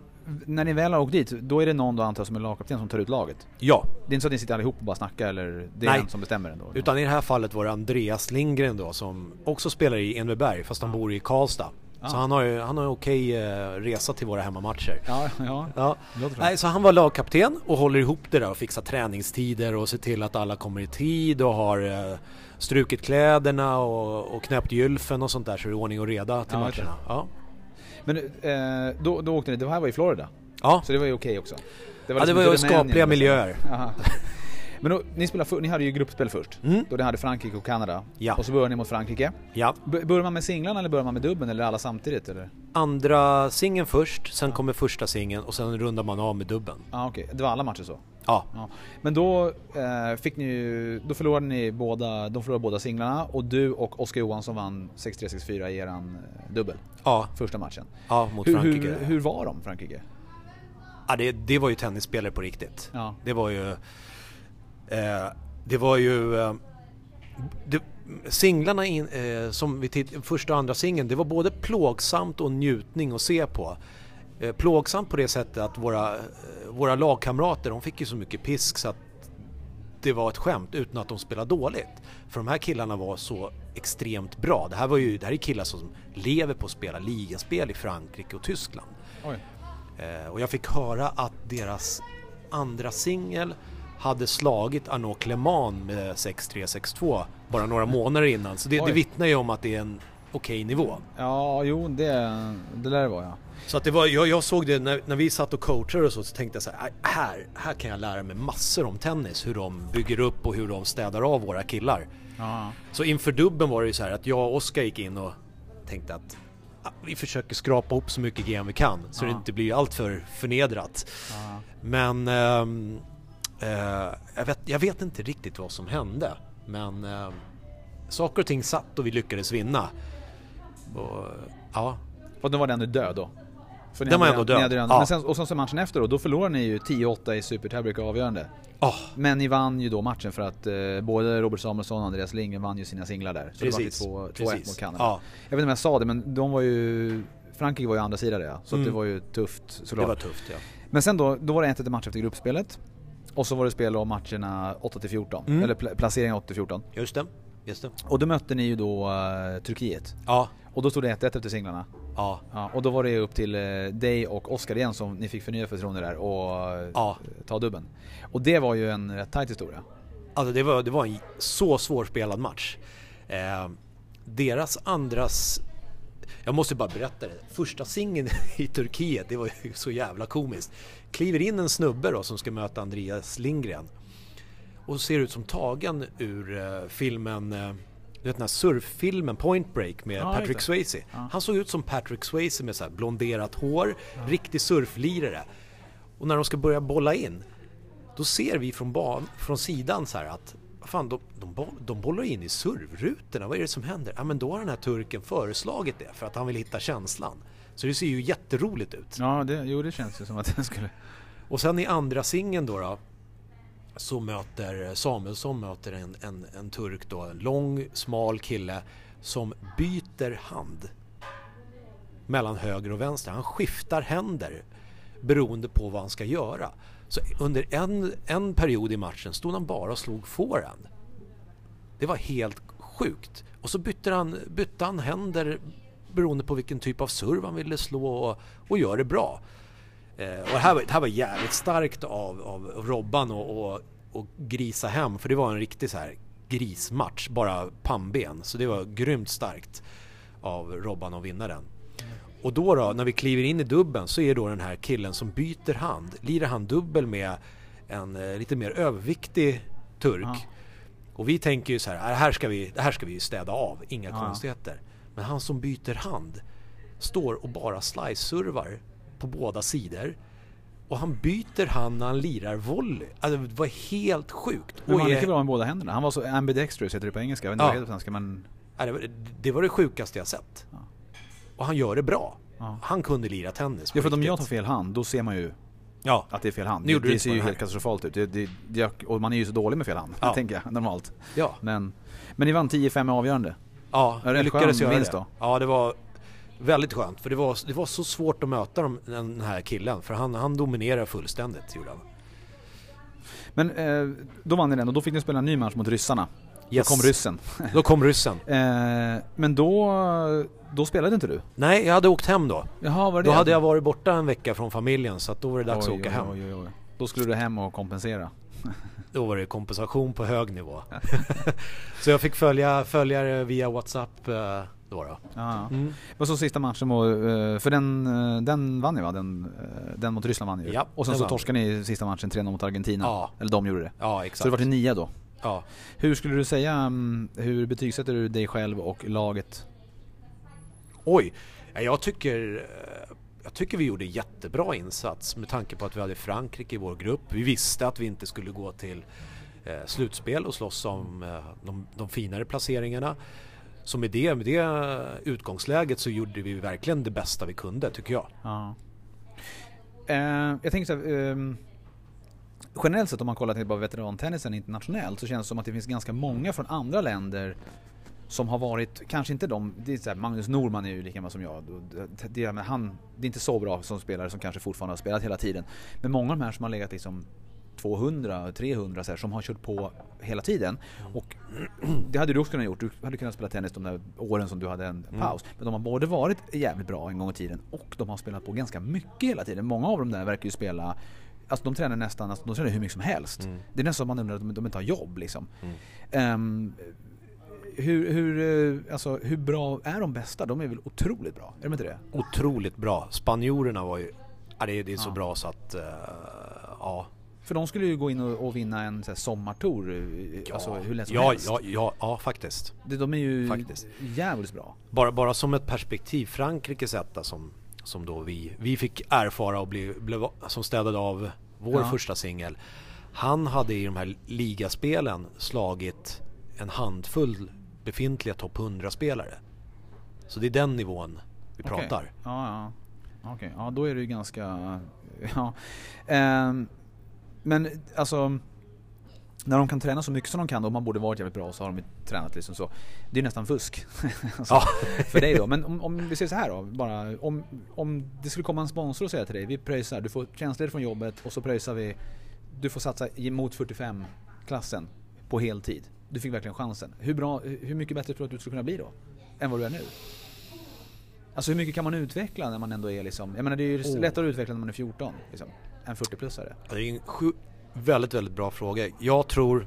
när ni väl har åkt dit, då är det någon då antar som är lagkapten som tar ut laget? Ja. Det är inte så att ni sitter allihop och bara snackar eller det är Nej. en som bestämmer ändå? Utan i det här fallet var det Andreas Lindgren då som också spelar i Enveberg fast han bor i Karlstad. Så han har ju han har en okej eh, resa till våra hemmamatcher. Ja, ja. Ja. det. Nej, så han var lagkapten och håller ihop det där och fixar träningstider och ser till att alla kommer i tid och har eh, strukit kläderna och, och knäppt gylfen och sånt där så det är ordning och reda till Ja, matcherna. Ja. Men eh, då, då åkte ni, det här var i Florida? Ja. Så det var ju okej också? ja, liksom det var ju skapliga liksom. miljöer. Men då, ni, spelade för, ni hade ju gruppspel först, Mm. då ni hade Frankrike och Kanada. Ja. Och så började ni mot Frankrike. Ja. B- börjar man med singlarna eller börjar man med dubben eller alla samtidigt eller? Andra singeln först, sen kommer första singeln och sen rundar man av med dubben. Ja okej, det var alla matcher så? Ja. Ja. Men då eh, fick ni då förlorade ni båda, de förlorade båda singlarna och du och Oskar Johansson vann 6-3-6-4 i eran eh, dubbel, Ja, första matchen. ja mot Hur, Frankrike. hur, hur var de, Frankrike? Ja, det, det var ju tennisspelare på riktigt. Ja. Det var ju... Eh, det var ju... Eh, det, singlarna in, eh, som vi titt, första och andra singeln, det var både plågsamt och njutning att se på. Eh, plågsamt på det sättet att våra, eh, våra lagkamrater, de fick ju så mycket pisk så att det var ett skämt utan att de spelade dåligt. För de här killarna var så extremt bra. Det här, var ju, det här är killar som lever på att spela ligaspel i Frankrike och Tyskland. Eh, och jag fick höra att deras andra singel hade slagit Arnaud Clément med 6-3-6-2 bara några månader innan. Så det, det vittnar ju om att det är en okej nivå. Ja, jo det, det lär det vara ja. Så att det var, jag, jag såg det när, när vi satt och coachade och så, så tänkte jag så här, här, här kan jag lära mig massor om tennis. Hur de bygger upp och hur de städar av våra killar. ja. Så inför dubben var det ju så här att jag och Oskar gick in och tänkte att ah, vi försöker skrapa ihop så mycket GM vi kan så det Ja. inte blir allt för förnedrat. ja. Men eh, jag, vet, jag vet inte riktigt vad som hände. Men eh, saker och ting satt och vi lyckades vinna. Och, ja, Och då var den död då? För Den var ändå död, hade ja. Men sen, och sen så matchen efter då, då förlorade ni ju 10-8 i Super Tiebreak avgörande. Ah, Men ni vann ju då matchen för att eh, både Robert Samuelsson och Andreas Lindgren vann ju sina singlar där. Så Precis, det var ju 2-1 precis. mot Kanada. Ja. Jag vet inte om jag sa det men de var ju... Frankrike var ju andra sidan ja, så Mm. det var ju tufft det såklart. var tufft ja. Men sen då, då var det 1-1 match efter gruppspelet. Och så var det spel om matcherna 8-14, Mm. eller pla- placeringen 8-14. Just det, just det. Och då mötte ni ju då eh, Turkiet. Ja, Och då stod det 1-1 efter singlarna. ja, Ja, och då var det upp till eh, dig och Oskar igen som ni fick förnya förtroende där och eh, ja. ta dubben. Och det var ju en rätt tight historia. Alltså det var, det var en så svårspelad match. Eh, deras andras... Jag måste bara berätta det. Första singeln i Turkiet, det var ju så jävla komiskt. Kliver in en snubbe då som ska möta Andreas Lindgren. Och ser ut som tagen ur eh, filmen, eh, du vet den här surffilmen Point Break med Ja, Patrick. Swayze. Ja. Han såg ut som Patrick Swayze med så här blonderat hår, riktig surflirare. Och när de ska börja bolla in, då ser vi från, ban, från sidan så här att fan, de, de, de bollar in i servrutorna, vad är det som händer? Ja men då har den här turken föreslagit det för att han vill hitta känslan. Så det ser ju jätteroligt ut. Ja, det, jo det känns ju som att den skulle... Och sen i andra singeln då, då så möter Samuelsson möter en, en, en turk då, en lång smal kille som byter hand mellan höger och vänster. Han skiftar händer beroende på vad han ska göra. Så under en, en period i matchen stod han bara och slog forehand. Det var helt sjukt. Och så bytte han, bytte han händer beroende på vilken typ av serve han ville slå och, och gör det bra. Eh, och det här, var, det här var jävligt starkt av, av Robban och, och, och grisa hem för det var en riktig så här grismatch, bara pannben. Så det var grymt starkt av Robban att vinna den. Och då då, när vi kliver in i dubben så är då den här killen som byter hand, lirar han dubbel med en eh, lite mer överviktig turk. Ja. Och vi tänker ju så här, "Ah, det här ska vi, det här ska vi städa av, inga Ja. konstigheter. Men han som byter hand står och bara slice-servar på båda sidor. Och han byter hand när han lirar volley. Alltså det var helt sjukt. Men han är- lika bra med båda händerna? Han var så ambidextrous heter det på engelska, jag vet inte Ja. vad det heter på svenska men... Det var det sjukaste jag sett. Ja. Och han gör det bra. Ja. Han kunde lira tennis Ja för om jag tar fel hand, då ser man ju Ja, att det är fel hand. Nu Det, det ser ju helt katastrofalt ut. Det, det, det, och man är ju så dålig med fel hand, Ja. tänker jag, normalt. ja, Men, men ni vann 10-5 i avgörande. ja. Ja, vi rätt lyckades göra det. då. Ja, det var väldigt skönt. För det var, det var så svårt att möta dem, den här killen. För han, han dominerar fullständigt, gjorde han. Men eh, då vann ni den och då fick ni spela en ny match mot ryssarna. Yes. Då kom ryssen. Då kom ryssen. Eh, men då, då spelade inte du? Nej, jag hade åkt hem då. Jaha, var det Då det? hade jag varit borta en vecka från familjen så att då var det dags Oj, att åka oj, hem. Oj, oj. Då skulle du hem och kompensera. Då var det kompensation på hög nivå. så jag fick följa, följa det via WhatsApp eh, då. då. Ja. Mm. Och så sista matchen var, eh, för den, eh, den vann ni va? Den, den mot Ryssland vann ni ju. Ja, och sen så torskade ni sista matchen 3-0 mot Argentina. Ja. Eller de gjorde det. Ja, exakt. Så det var till nia då. Ja. Hur skulle du säga, mm, hur betygsätter du dig själv och laget? Oj, Ja, jag tycker, eh, jag tycker vi gjorde jättebra insats med tanke på att vi hade Frankrike i vår grupp. Vi visste att vi inte skulle gå till eh, slutspel och slåss om eh, de, de finare placeringarna. Så med det, med det utgångsläget så gjorde vi verkligen det bästa vi kunde tycker jag. Ja. Eh, jag tänker så här, ehm, generellt sett om man kollar till bara veterantennisen internationellt så känns det som att det finns ganska många från andra länder som har varit, kanske inte de, det är så här, Magnus Norman är ju lika gammal som jag. Det, det, men han, det är inte så bra som spelare som kanske fortfarande har spelat hela tiden. Men många av de här som har legat liksom 200, 300 så här, som har kört på hela tiden. Och det hade du också kunnat gjort. Du hade kunnat spela tennis de där åren som du hade en paus. Men de har både varit jävligt bra en gång i tiden och de har spelat på ganska mycket hela tiden. Många av dem där verkar ju spela Alltså de tränar nästan, alltså de tränar hur mycket som helst. Det är nästan som man undrar att de, de inte har jobb liksom. Ehm, hur, hur, eh, alltså, hur bra är de bästa? De är väl otroligt bra? Är de inte det? Otroligt bra. Spanjorerna var ju, ja, det, är- det är så Ja. bra så att, eh, ja. För de skulle ju gå in och, och vinna en så här, sommartour, eh, alltså hur lätt som ja, helst. ja, ja, ja, faktiskt. De, de är ju Faktiskt. jävligt bra. Bara, bara som ett perspektiv, Frankrikes etta som, som då vi, vi fick erfara och blev, blev som städade av vår Ja. första singel. Han hade i de här ligaspelen slagit en handfull befintliga topp 100-spelare. Så det är den nivån vi Okej. pratar. Ja, ja. Okej, ja då är det ju ganska... Ja. Ehm, men alltså... När de kan träna så mycket som de kan, och man borde varit jävligt bra, så har de ju tränat liksom så. Det är nästan fusk. alltså, Ja. För dig då. Men om, om vi säger så här då, bara. Om, om det skulle komma en sponsor och säga till dig, vi pröjsar, du får tjänstledigt från jobbet och så pröjsar vi, du får satsa mot 45-klassen på heltid. Du fick verkligen chansen. Hur, bra, hur mycket bättre tror du att du skulle kunna bli då? Än vad du är nu? Alltså hur mycket kan man utveckla när man ändå är liksom, jag menar det är ju Oh. lättare att utveckla när man är 14 liksom, än 40-plussare. Det är en sju, väldigt, väldigt bra fråga. Jag tror...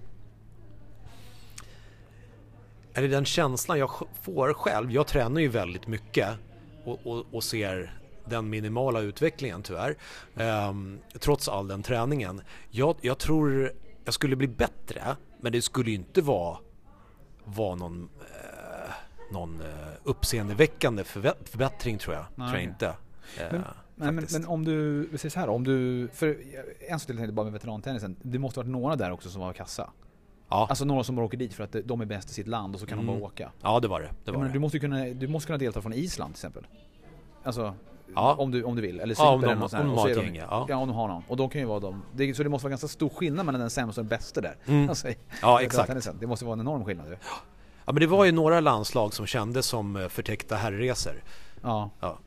Är det den känslan jag får själv? Jag tränar ju väldigt mycket och, och, och ser den minimala utvecklingen tyvärr. Ehm, trots all den träningen. Jag, jag tror jag skulle bli bättre, men det skulle ju inte vara, vara någon, eh, någon eh, uppseendeväckande förbättring tror jag. Nej. Tror jag inte. Eh, Men, men, men, men om du, vi säger så här om du, för en sak till tänkte bara med veterantennisen, det måste varit några där också som var kassa. ja. Alltså några som bara åker dit för att de är bäst i sitt land och så kan de Mm. bara åka. ja, det var det. det, var menar, det. du, måste kunna, du måste kunna delta från Island till exempel. Alltså, Ja. om, du, om du vill. Eller Ja, om Cypern de- eller något sånt om de så gäng, ja. ja. om de har någon. Och de kan ju vara de. Det, så det måste vara ganska stor skillnad mellan den sämsta och den bästa där. Mm. Alltså, Ja, exakt. Det måste vara en enorm skillnad. Ja men det var ju några landslag som kändes som eh, förtäckta herrresor. Ja. Ja,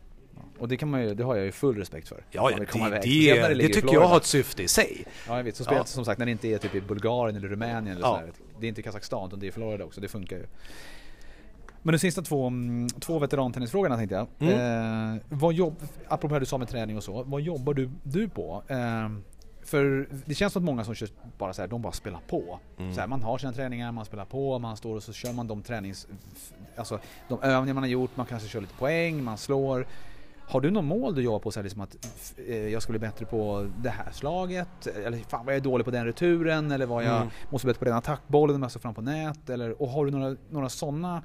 Och det kan man ju, det har jag ju full respekt för. ja, ja det, det, det, i tycker jag har ett syfte i sig. Ja jag vet, så Ja. spelat som sagt när det inte är typ i Bulgarien eller Rumänien eller Ja. sådär. Det är inte Kazakstan utan det är Florida också, det funkar ju. Men de sista två, mm, två veterantennisfrågorna tänkte jag. Mm. Eh, vad jobb, apropå det du sa med träning och så, vad jobbar du, du på? Eh, för det känns som att många som kör bara så här, de bara spelar på. Mm. Så här, man har sina träningar, man spelar på, man står och så kör man de tränings... Alltså de övningar man har gjort, man kanske kör lite poäng, man slår. Har du något mål du jobbar på? Så här, liksom att eh, jag ska bli bättre på det här slaget? Eller fan vad jag är dålig på den returen? Eller vad jag Mm. måste bli bättre på den attackbollen, massa fram på nät? Eller, och har du några, några sådana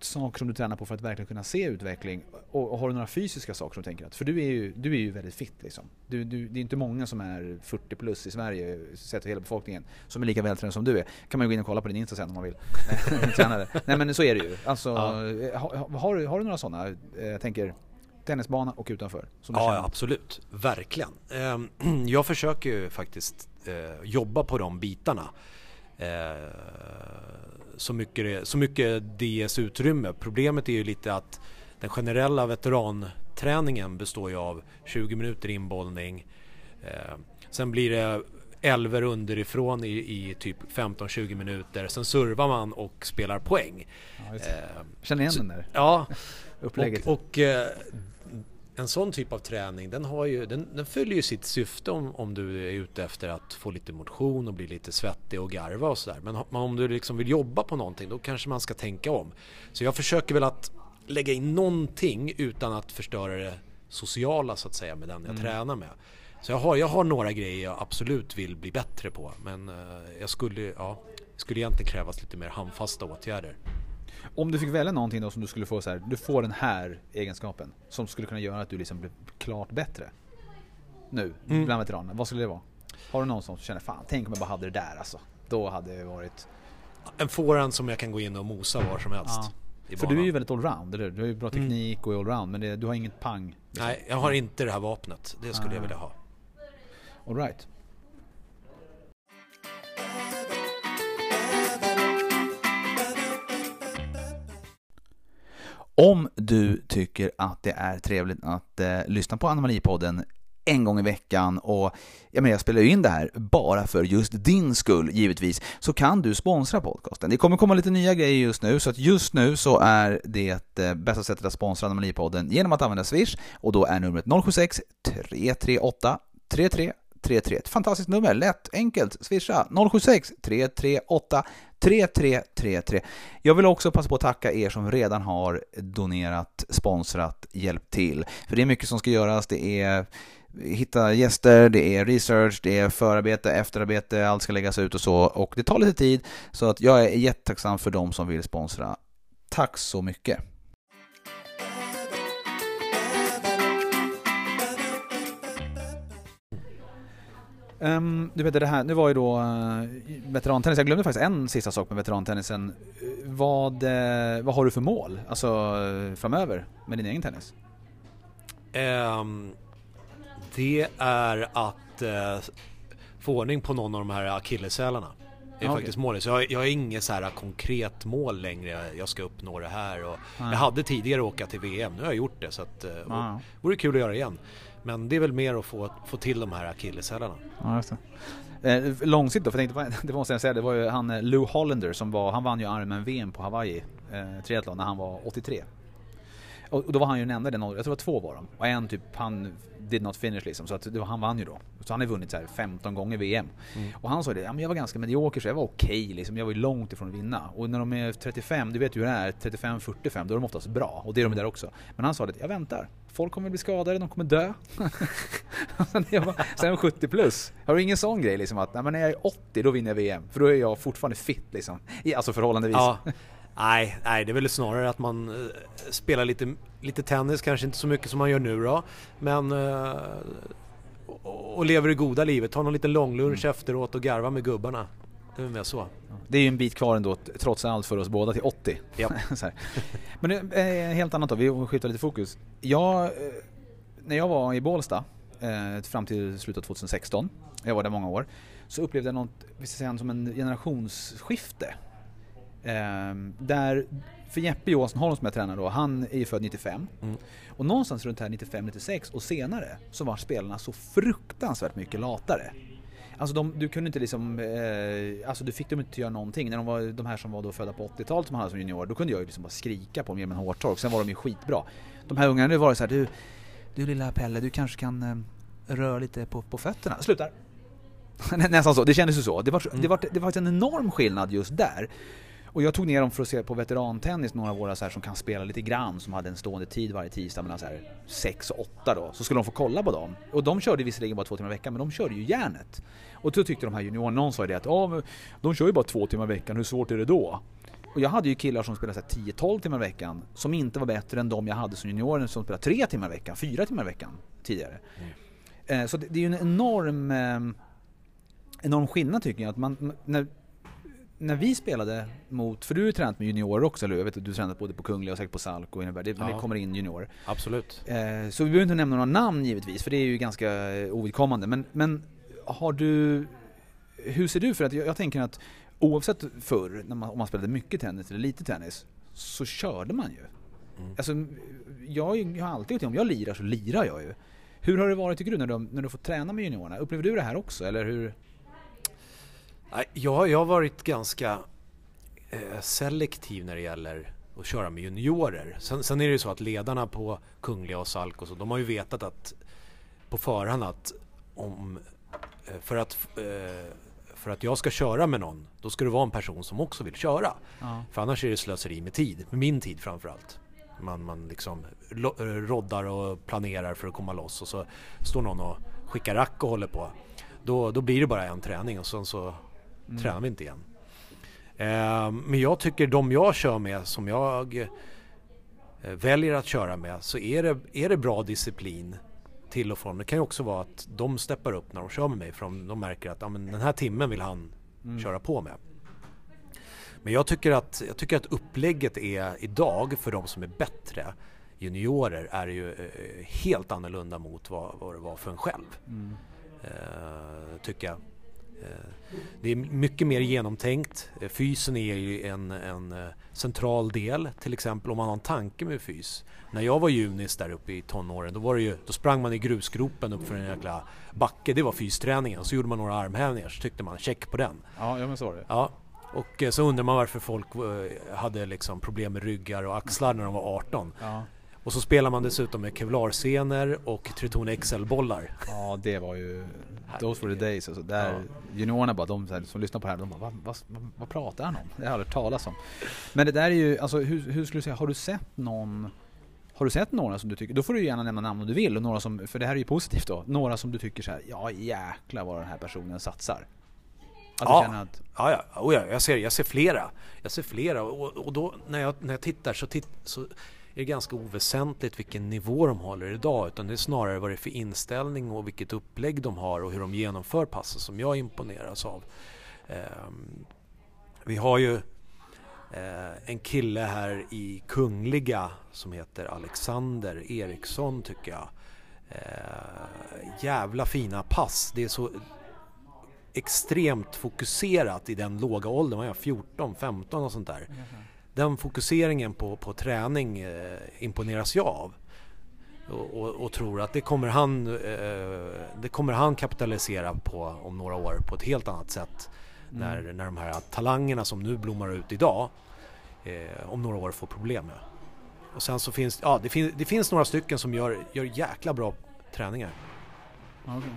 saker som du tränar på för att verkligen kunna se utveckling? Och, och har du några fysiska saker som du tänker att, för du är ju, du är ju väldigt fit liksom. Du, du, det är inte många som är 40 plus i Sverige, sett till hela befolkningen, som är lika vältränade som du är. Kan man ju gå in och kolla på din Insta sen om man vill. Nej men så är det ju. Alltså, Ja. har, har, du, har du några sådana? Eh, Jag tänker tennisbana och utanför. Ja, känner? absolut. Verkligen. Ehm, Jag försöker ju faktiskt eh, jobba på de bitarna. Eh, Så mycket, det, så mycket det ges utrymme. Problemet är ju lite att den generella veteranträningen består ju av 20 minuter inbollning. Eh, Sen blir det elver underifrån i, i typ 15-20 minuter. Sen servar man och spelar poäng. Ja, Känner igen så- den där Ja, upplägget. och, och en sån typ av träning den, har ju, den, den fyller ju sitt syfte om, om du är ute efter att få lite motion och bli lite svettig och garva och sådär. Men om- du liksom vill jobba på någonting då kanske man ska tänka om. Så jag försöker väl att lägga in någonting utan att förstöra det sociala så att säga med den jag Mm. tränar med. Så jag har, jag har några grejer jag absolut vill bli bättre på men eh, jag skulle, ja, skulle egentligen krävas lite mer handfasta åtgärder. Om du fick välja någonting då som du skulle få så här, du får den här egenskapen som skulle kunna göra att du liksom blir klart bättre. Nu, Mm. bland veteraner. Vad skulle det vara? Har du någon som känner fan, tänk om jag bara hade det där alltså. Då hade det varit... En forehand som jag kan gå in och mosa var som helst. Ja. För du är ju väldigt allround, eller? Du har ju bra Mm. teknik och är allround, men det, du har inget pang. liksom. Nej, jag har inte det här vapnet. Det skulle jag Ah. vilja ha. All Om du tycker att det är trevligt att eh, lyssna på Anomalipodden en gång i veckan och jag, menar, jag spelar ju in det här bara för just din skull givetvis, så kan du sponsra podcasten. Det kommer komma lite nya grejer just nu, så att just nu så är det eh, bästa sättet att sponsra Anomalipodden genom att använda Swish och då är numret 076 338 3333. Ett fantastiskt nummer, lätt, enkelt, swisha 076 338 3333. Jag vill också passa på att tacka er som redan har donerat, sponsrat, hjälpt till. För det är mycket som ska göras, det är hitta gäster, det är research, det är förarbete, efterarbete, allt ska läggas ut och så. Och det tar lite tid, så att jag är jättetacksam för de som vill sponsra. Tack så mycket! Um, du vet det här, nu var ju då uh, veterantennis, jag glömde faktiskt en sista sak med veterantennisen. Uh, vad, uh, vad har du för mål, alltså uh, framöver med din egen tennis? Ehm, det är att eh, få ordning på någon av de här akilleshälarna. Det är Ja, faktiskt målet. Så jag, jag har inget så här konkret mål längre. Jag ska uppnå det här. Och jag hade tidigare åka till VM. Nu har jag gjort det. Så att, eh, Ja. vore kul att göra igen. Men det är väl mer att få, få till de här akilleshälarna. Ja, just det. Eh, långsiktigt då, för jag tänkte, det måste jag säga, det var ju han eh, Lou Hollander som var, han vann ju Ironman-VM på Hawaii, eh, triathlon, när han var 83. Och, och då var han ju den enda i den åldern, jag tror det var två var de. Och en typ, han did not finish liksom, så att det var, han vann ju då. Så han har vunnit så här 15 gånger VM. Mm. Och han sa det, ja, men jag var ganska medioker så jag var okej liksom, jag var ju långt ifrån att vinna. Och när de är 35, du vet ju hur det är, 35-45, då är de oftast bra. Och det är de där också. Men han sa det, jag väntar. Folk kommer bli skadade, de kommer dö. sen, är jag bara, sen är jag 70 plus. Har du ingen sån grej liksom att, nej, men när jag är 80 då vinner jag VM. För då är jag fortfarande fit liksom. Alltså förhållandevis. Ja, nej, nej, det är väl snarare att man eh, spelar lite, lite tennis, kanske inte så mycket som man gör nu då. Men eh, och, lever det goda livet, tar någon liten långlunch efteråt och garvar med gubbarna. Det är mer så. Det är ju en bit kvar ändå, trots allt, för oss båda till 80. Ja. Så här. Men eh, helt annat då, vi skiftar lite fokus. Jag, eh, när jag var i Bålsta, eh, fram till slutet av 2016, jag var där många år, så upplevde jag något, vi ska säga, som en generationsskifte. Eh, där, för Jeppe Johansson som jag tränar då, han är ju född 95. Mm. Och någonstans runt här 95-96 och senare så var spelarna så fruktansvärt mycket latare. Alltså de, du kunde inte liksom, eh, alltså du fick dem inte göra någonting. När de var de här som var då födda på 80-talet som man hade som junior, då kunde jag ju liksom bara skrika på dem med en hårtork. Sen var de ju skitbra. De här ungarna, nu var det så här, du, du lilla Pelle, du kanske kan eh, röra lite på, på fötterna. Slutar! Nä- Nästan så, det kändes ju så. Det var, det, var, det var en enorm skillnad just där. Och jag tog ner dem för att se på veterantennis, några av våra så här, som kan spela lite grann, som hade en stående tid varje tisdag mellan så här 6 och 8 då. Så skulle de få kolla på dem. Och de körde visserligen bara två timmar i veckan, men de körde ju järnet. Och då tyckte de här juniorerna, någon sa ju det att de kör ju bara två timmar i veckan, hur svårt är det då? Och jag hade ju killar som spelade 10-12 timmar i veckan som inte var bättre än de jag hade som juniorer som spelade 3 timmar i veckan, 4 timmar i veckan tidigare. Mm. Eh, så det, det, är ju en enorm, eh, enorm skillnad tycker jag. Att man, när, när vi spelade mot, för du har ju tränat med juniorer också eller Jag vet att du har tränat både på Kungliga och säkert på Salk och innebär det, ja. det kommer in juniorer. Absolut. Eh, så vi behöver inte nämna några namn givetvis för det är ju ganska ovidkommande. Men, men har du, hur ser du? För att jag, jag tänker att oavsett förr, när man, om man spelade mycket tennis eller lite tennis, så körde man ju. Mm. Alltså, jag, jag har alltid gjort det, om jag lirar så lirar jag ju. Hur har det varit tycker du när du, när du får träna med juniorerna? Upplever du det här också eller hur? Ja, jag har varit ganska eh, selektiv när det gäller att köra med juniorer. Sen, sen, är det ju så att ledarna på Kungliga och Salk och så, de har ju vetat att på förhand att om eh, för att eh, för att jag ska köra med någon, då ska det vara en person som också vill köra. Ja. För annars är det slöseri med tid, med min tid framförallt. Man, man liksom roddar och planerar för att komma loss och så står någon och skickar rack och håller på. Då, då blir det bara en träning och sen så mm. tränar vi inte igen. Eh, men jag tycker de jag kör med, som jag eh, väljer att köra med, så är det, är det bra disciplin till och från. Det kan ju också vara att de steppar upp när de kör med mig för de, de märker att ja, men den här timmen vill han mm. köra på med. Men jag tycker, att, jag tycker att upplägget är idag för de som är bättre juniorer är ju eh, helt annorlunda mot vad, vad det var för en själv. Mm. Eh, tycker jag. Eh, det är mycket mer genomtänkt. Eh, fysen är ju en, en eh, central del, till exempel om man har en tanke med fys. När jag var junis där uppe i tonåren, då, var det ju, då sprang man i grusgropen upp för en jäkla backe. Det var fysträningen. Så gjorde man några armhävningar, så tyckte man check på den. Ja, men så det. Ja, och så undrar man varför folk hade liksom problem med ryggar och axlar när de var 18. Ja. Och så spelar man dessutom med kevlarscener och Triton XL-bollar. Ja, det var ju... Those were the days. Alltså, där, ja. Juniorerna bara, de som lyssnar på det här, de bara, vad, vad, vad pratar han om? Det har jag aldrig talas om. Men det där är ju, alltså hur, hur skulle du säga, har du sett någon har du sett några som du tycker, då får du gärna nämna namn om du vill, och några som, för det här är ju positivt då, några som du tycker så här, ja jäklar vad den här personen satsar. Att ja. Att... ja, ja, oh, ja jag, ser, jag ser flera. Jag ser flera och, och då när jag, när jag tittar så, titt, så är det ganska oväsentligt vilken nivå de håller idag utan det är snarare vad det är för inställning och vilket upplägg de har och hur de genomför passen som jag imponeras av. Ehm, vi har ju eh, en kille här i Kungliga som heter Alexander Eriksson tycker jag. Eh, jävla fina pass. Det är så extremt fokuserat i den låga åldern, Man är 14, 15 och sånt där. Mm den fokuseringen på, på träning eh, imponeras jag av. Och, och, och, tror att det kommer, han, eh, det kommer han kapitalisera på om några år på ett helt annat sätt. Mm. När, när de här talangerna som nu blommar ut idag eh, om några år får problem med. Och sen så finns ja, det, fin, det finns några stycken som gör, gör jäkla bra träningar. Okay.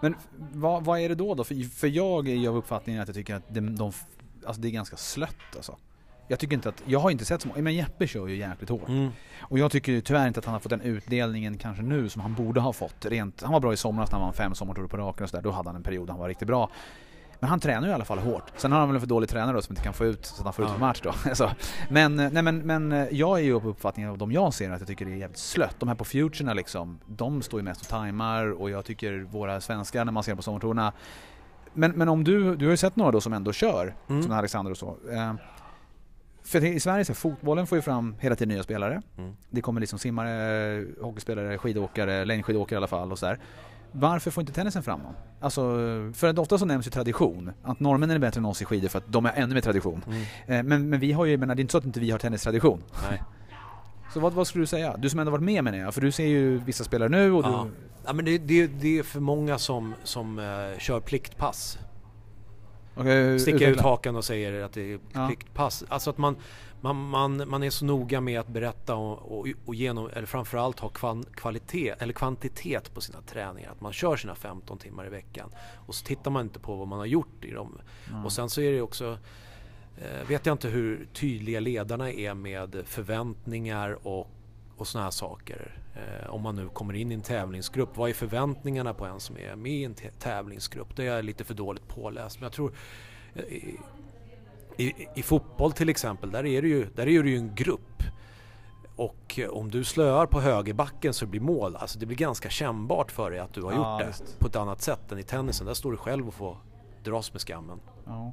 Men vad, vad, är det då? då? För, för jag är ju av uppfattningen att jag tycker att de, de, alltså det är ganska slött alltså. Jag tycker inte att, jag har inte sett så många, men Jeppe kör ju jäkligt hårt. Mm. Och jag tycker tyvärr inte att han har fått den utdelningen kanske nu som han borde ha fått. Rent, han var bra i somras när han vann fem sommarturer på raken och sådär, då hade han en period där han var riktigt bra. Men han tränar ju i alla fall hårt. Sen har han väl en för dålig tränare då som inte kan få ut, så att han får ut på match då. alltså, men, nej, men, men jag är ju på uppfattningen av de jag ser att jag tycker det är jävligt slött. De här på Futurerna liksom, de står ju mest och tajmar och jag tycker våra svenskar när man ser på sommartourerna men, men om du, du har ju sett några då som ändå kör, mm. som Alexander och så. Eh, för i Sverige så fotbollen får ju fram hela tiden nya spelare. Mm. Det kommer liksom simmare, hockeyspelare, skidåkare, längdskidåkare i alla fall och sådär. Varför får inte tennisen fram dem? Alltså, för att ofta så nämns ju tradition. Att norrmännen är bättre än oss i skidor för att de har ännu mer tradition. Mm. Eh, men, men vi har ju, men det är inte så att inte vi har tennistradition. Nej. Så vad, vad skulle du säga? Du som ändå varit med menar jag, för du ser ju vissa spelare nu och ja. du... Ja men det, det, det är för många som, som uh, kör pliktpass. Okay, Sticker ut hakan och säger att det är pliktpass. Ja. Alltså att man, man, man, man är så noga med att berätta och, och, och genom, eller framförallt ha kvan, kvalitet eller kvantitet på sina träningar. Att man kör sina 15 timmar i veckan. Och så tittar man inte på vad man har gjort i dem. Mm. Och sen så är det också eh, vet jag inte hur tydliga ledarna är med förväntningar och, och såna här saker. Eh, om man nu kommer in i en tävlingsgrupp, vad är förväntningarna på en som är med i en tävlingsgrupp? Det är jag lite för dåligt påläst. Men jag tror eh, i, i, i, fotboll till exempel, där är, det ju, där är det ju en grupp. Och om du slöar på högerbacken så blir mål, alltså det blir ganska kännbart för dig att du har ja, gjort det just. på ett annat sätt än i tennisen. Där står du själv och får dras med skammen. Ja.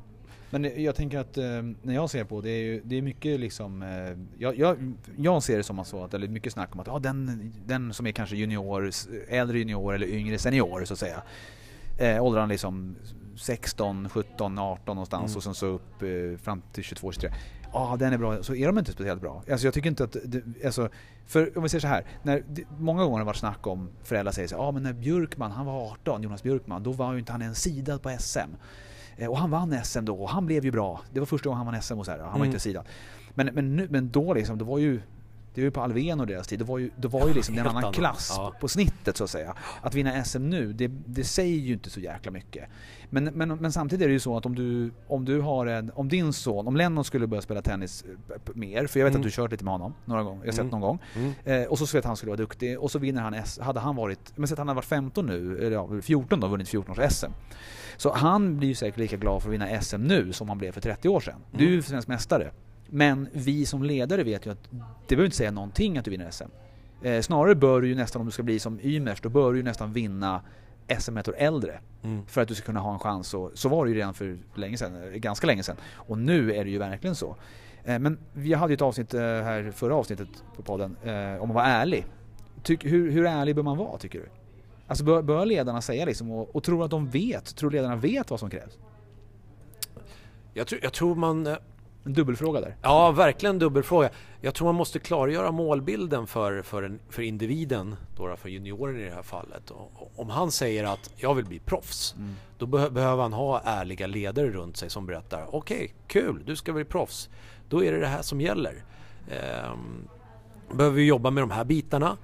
Men jag tänker att eh, när jag ser på det, är ju, det är mycket liksom, eh, jag, jag, jag, ser det som så att det är mycket snack om att ja, den, den som är kanske junior, äldre junior eller yngre senior så att säga. Eh, åldrarna liksom 16, 17, 18 någonstans mm. och sen så upp eh, fram till 22, 23. Ja, ah, den är bra. Så är de inte speciellt bra. Alltså jag tycker inte att, det, alltså, för om vi säger så här. När, det, många gånger har det varit snack om, föräldrar säger så ja ah, men när Björkman, han var 18, Jonas Björkman, då var ju inte han en sidad på SM. Eh, och han vann SM då och han blev ju bra. Det var första gången han vann SM och så här. Han var mm. inte sidad. Men, men, nu, men då liksom, det var ju det var ju på Alven och deras tid, det var ju, det var ju liksom en annan klass ja. på snittet så att säga. Att vinna SM nu, det, det säger ju inte så jäkla mycket. Men, men, men samtidigt är det ju så att om du, om du har en, om din son, om Lennon skulle börja spela tennis eh, mer, för jag vet mm. att du kört lite med honom några gånger, jag har sett mm. någon gång. Mm. Eh, och så vet att han skulle vara duktig och så vinner han S, hade han varit, men sett att han hade varit 15 nu, eller ja, 14 då, vunnit 14 års SM. Så han blir ju säkert lika glad för att vinna SM nu som han blev för 30 år sedan. Du är ju mm. svensk mästare. Men vi som ledare vet ju att det behöver inte säga någonting att du vinner SM. Eh, snarare bör du ju nästan, om du ska bli som Ymers, då bör du ju nästan vinna SM ett år äldre. Mm. För att du ska kunna ha en chans. Och, så var det ju redan för länge sedan, eh, ganska länge sedan. Och nu är det ju verkligen så. Eh, men vi hade ju ett avsnitt eh, här, förra avsnittet på podden, eh, om att vara ärlig. Tyck, hur, hur ärlig bör man vara tycker du? Alltså bör, bör ledarna säga liksom, och, och tror att de vet, tror ledarna vet vad som krävs? Jag tror, jag tror man... Eh, en dubbelfråga där. Ja, verkligen en dubbelfråga. Jag tror man måste klargöra målbilden för, för, en, för individen, då för junioren i det här fallet. Och, om han säger att jag vill bli proffs, mm. då be behöver han ha ärliga ledare runt sig som berättar okej, okay, kul, du ska bli proffs. Då är det det här som gäller. Ehm, behöver vi jobba med de här bitarna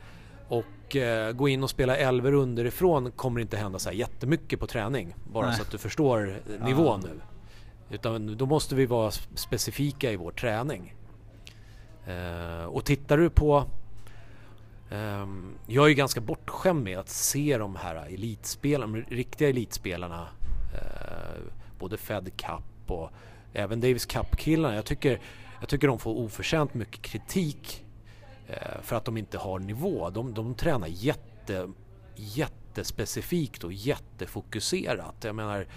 och eh, gå in och spela elver underifrån kommer inte hända så här jättemycket på träning. Bara Nej. så att du förstår ja. nivån nu. Utan då måste vi vara specifika i vår träning. Eh, och tittar du på... Eh, jag är ju ganska bortskämd med att se de här elitspelarna, de riktiga elitspelarna. Eh, både Fed Cup och även Davis Cup-killarna. Jag tycker, jag tycker de får oförtjänt mycket kritik eh, Eh, för att de inte har nivå. De, de tränar jätte, jättespecifikt och jättefokuserat. Jag menar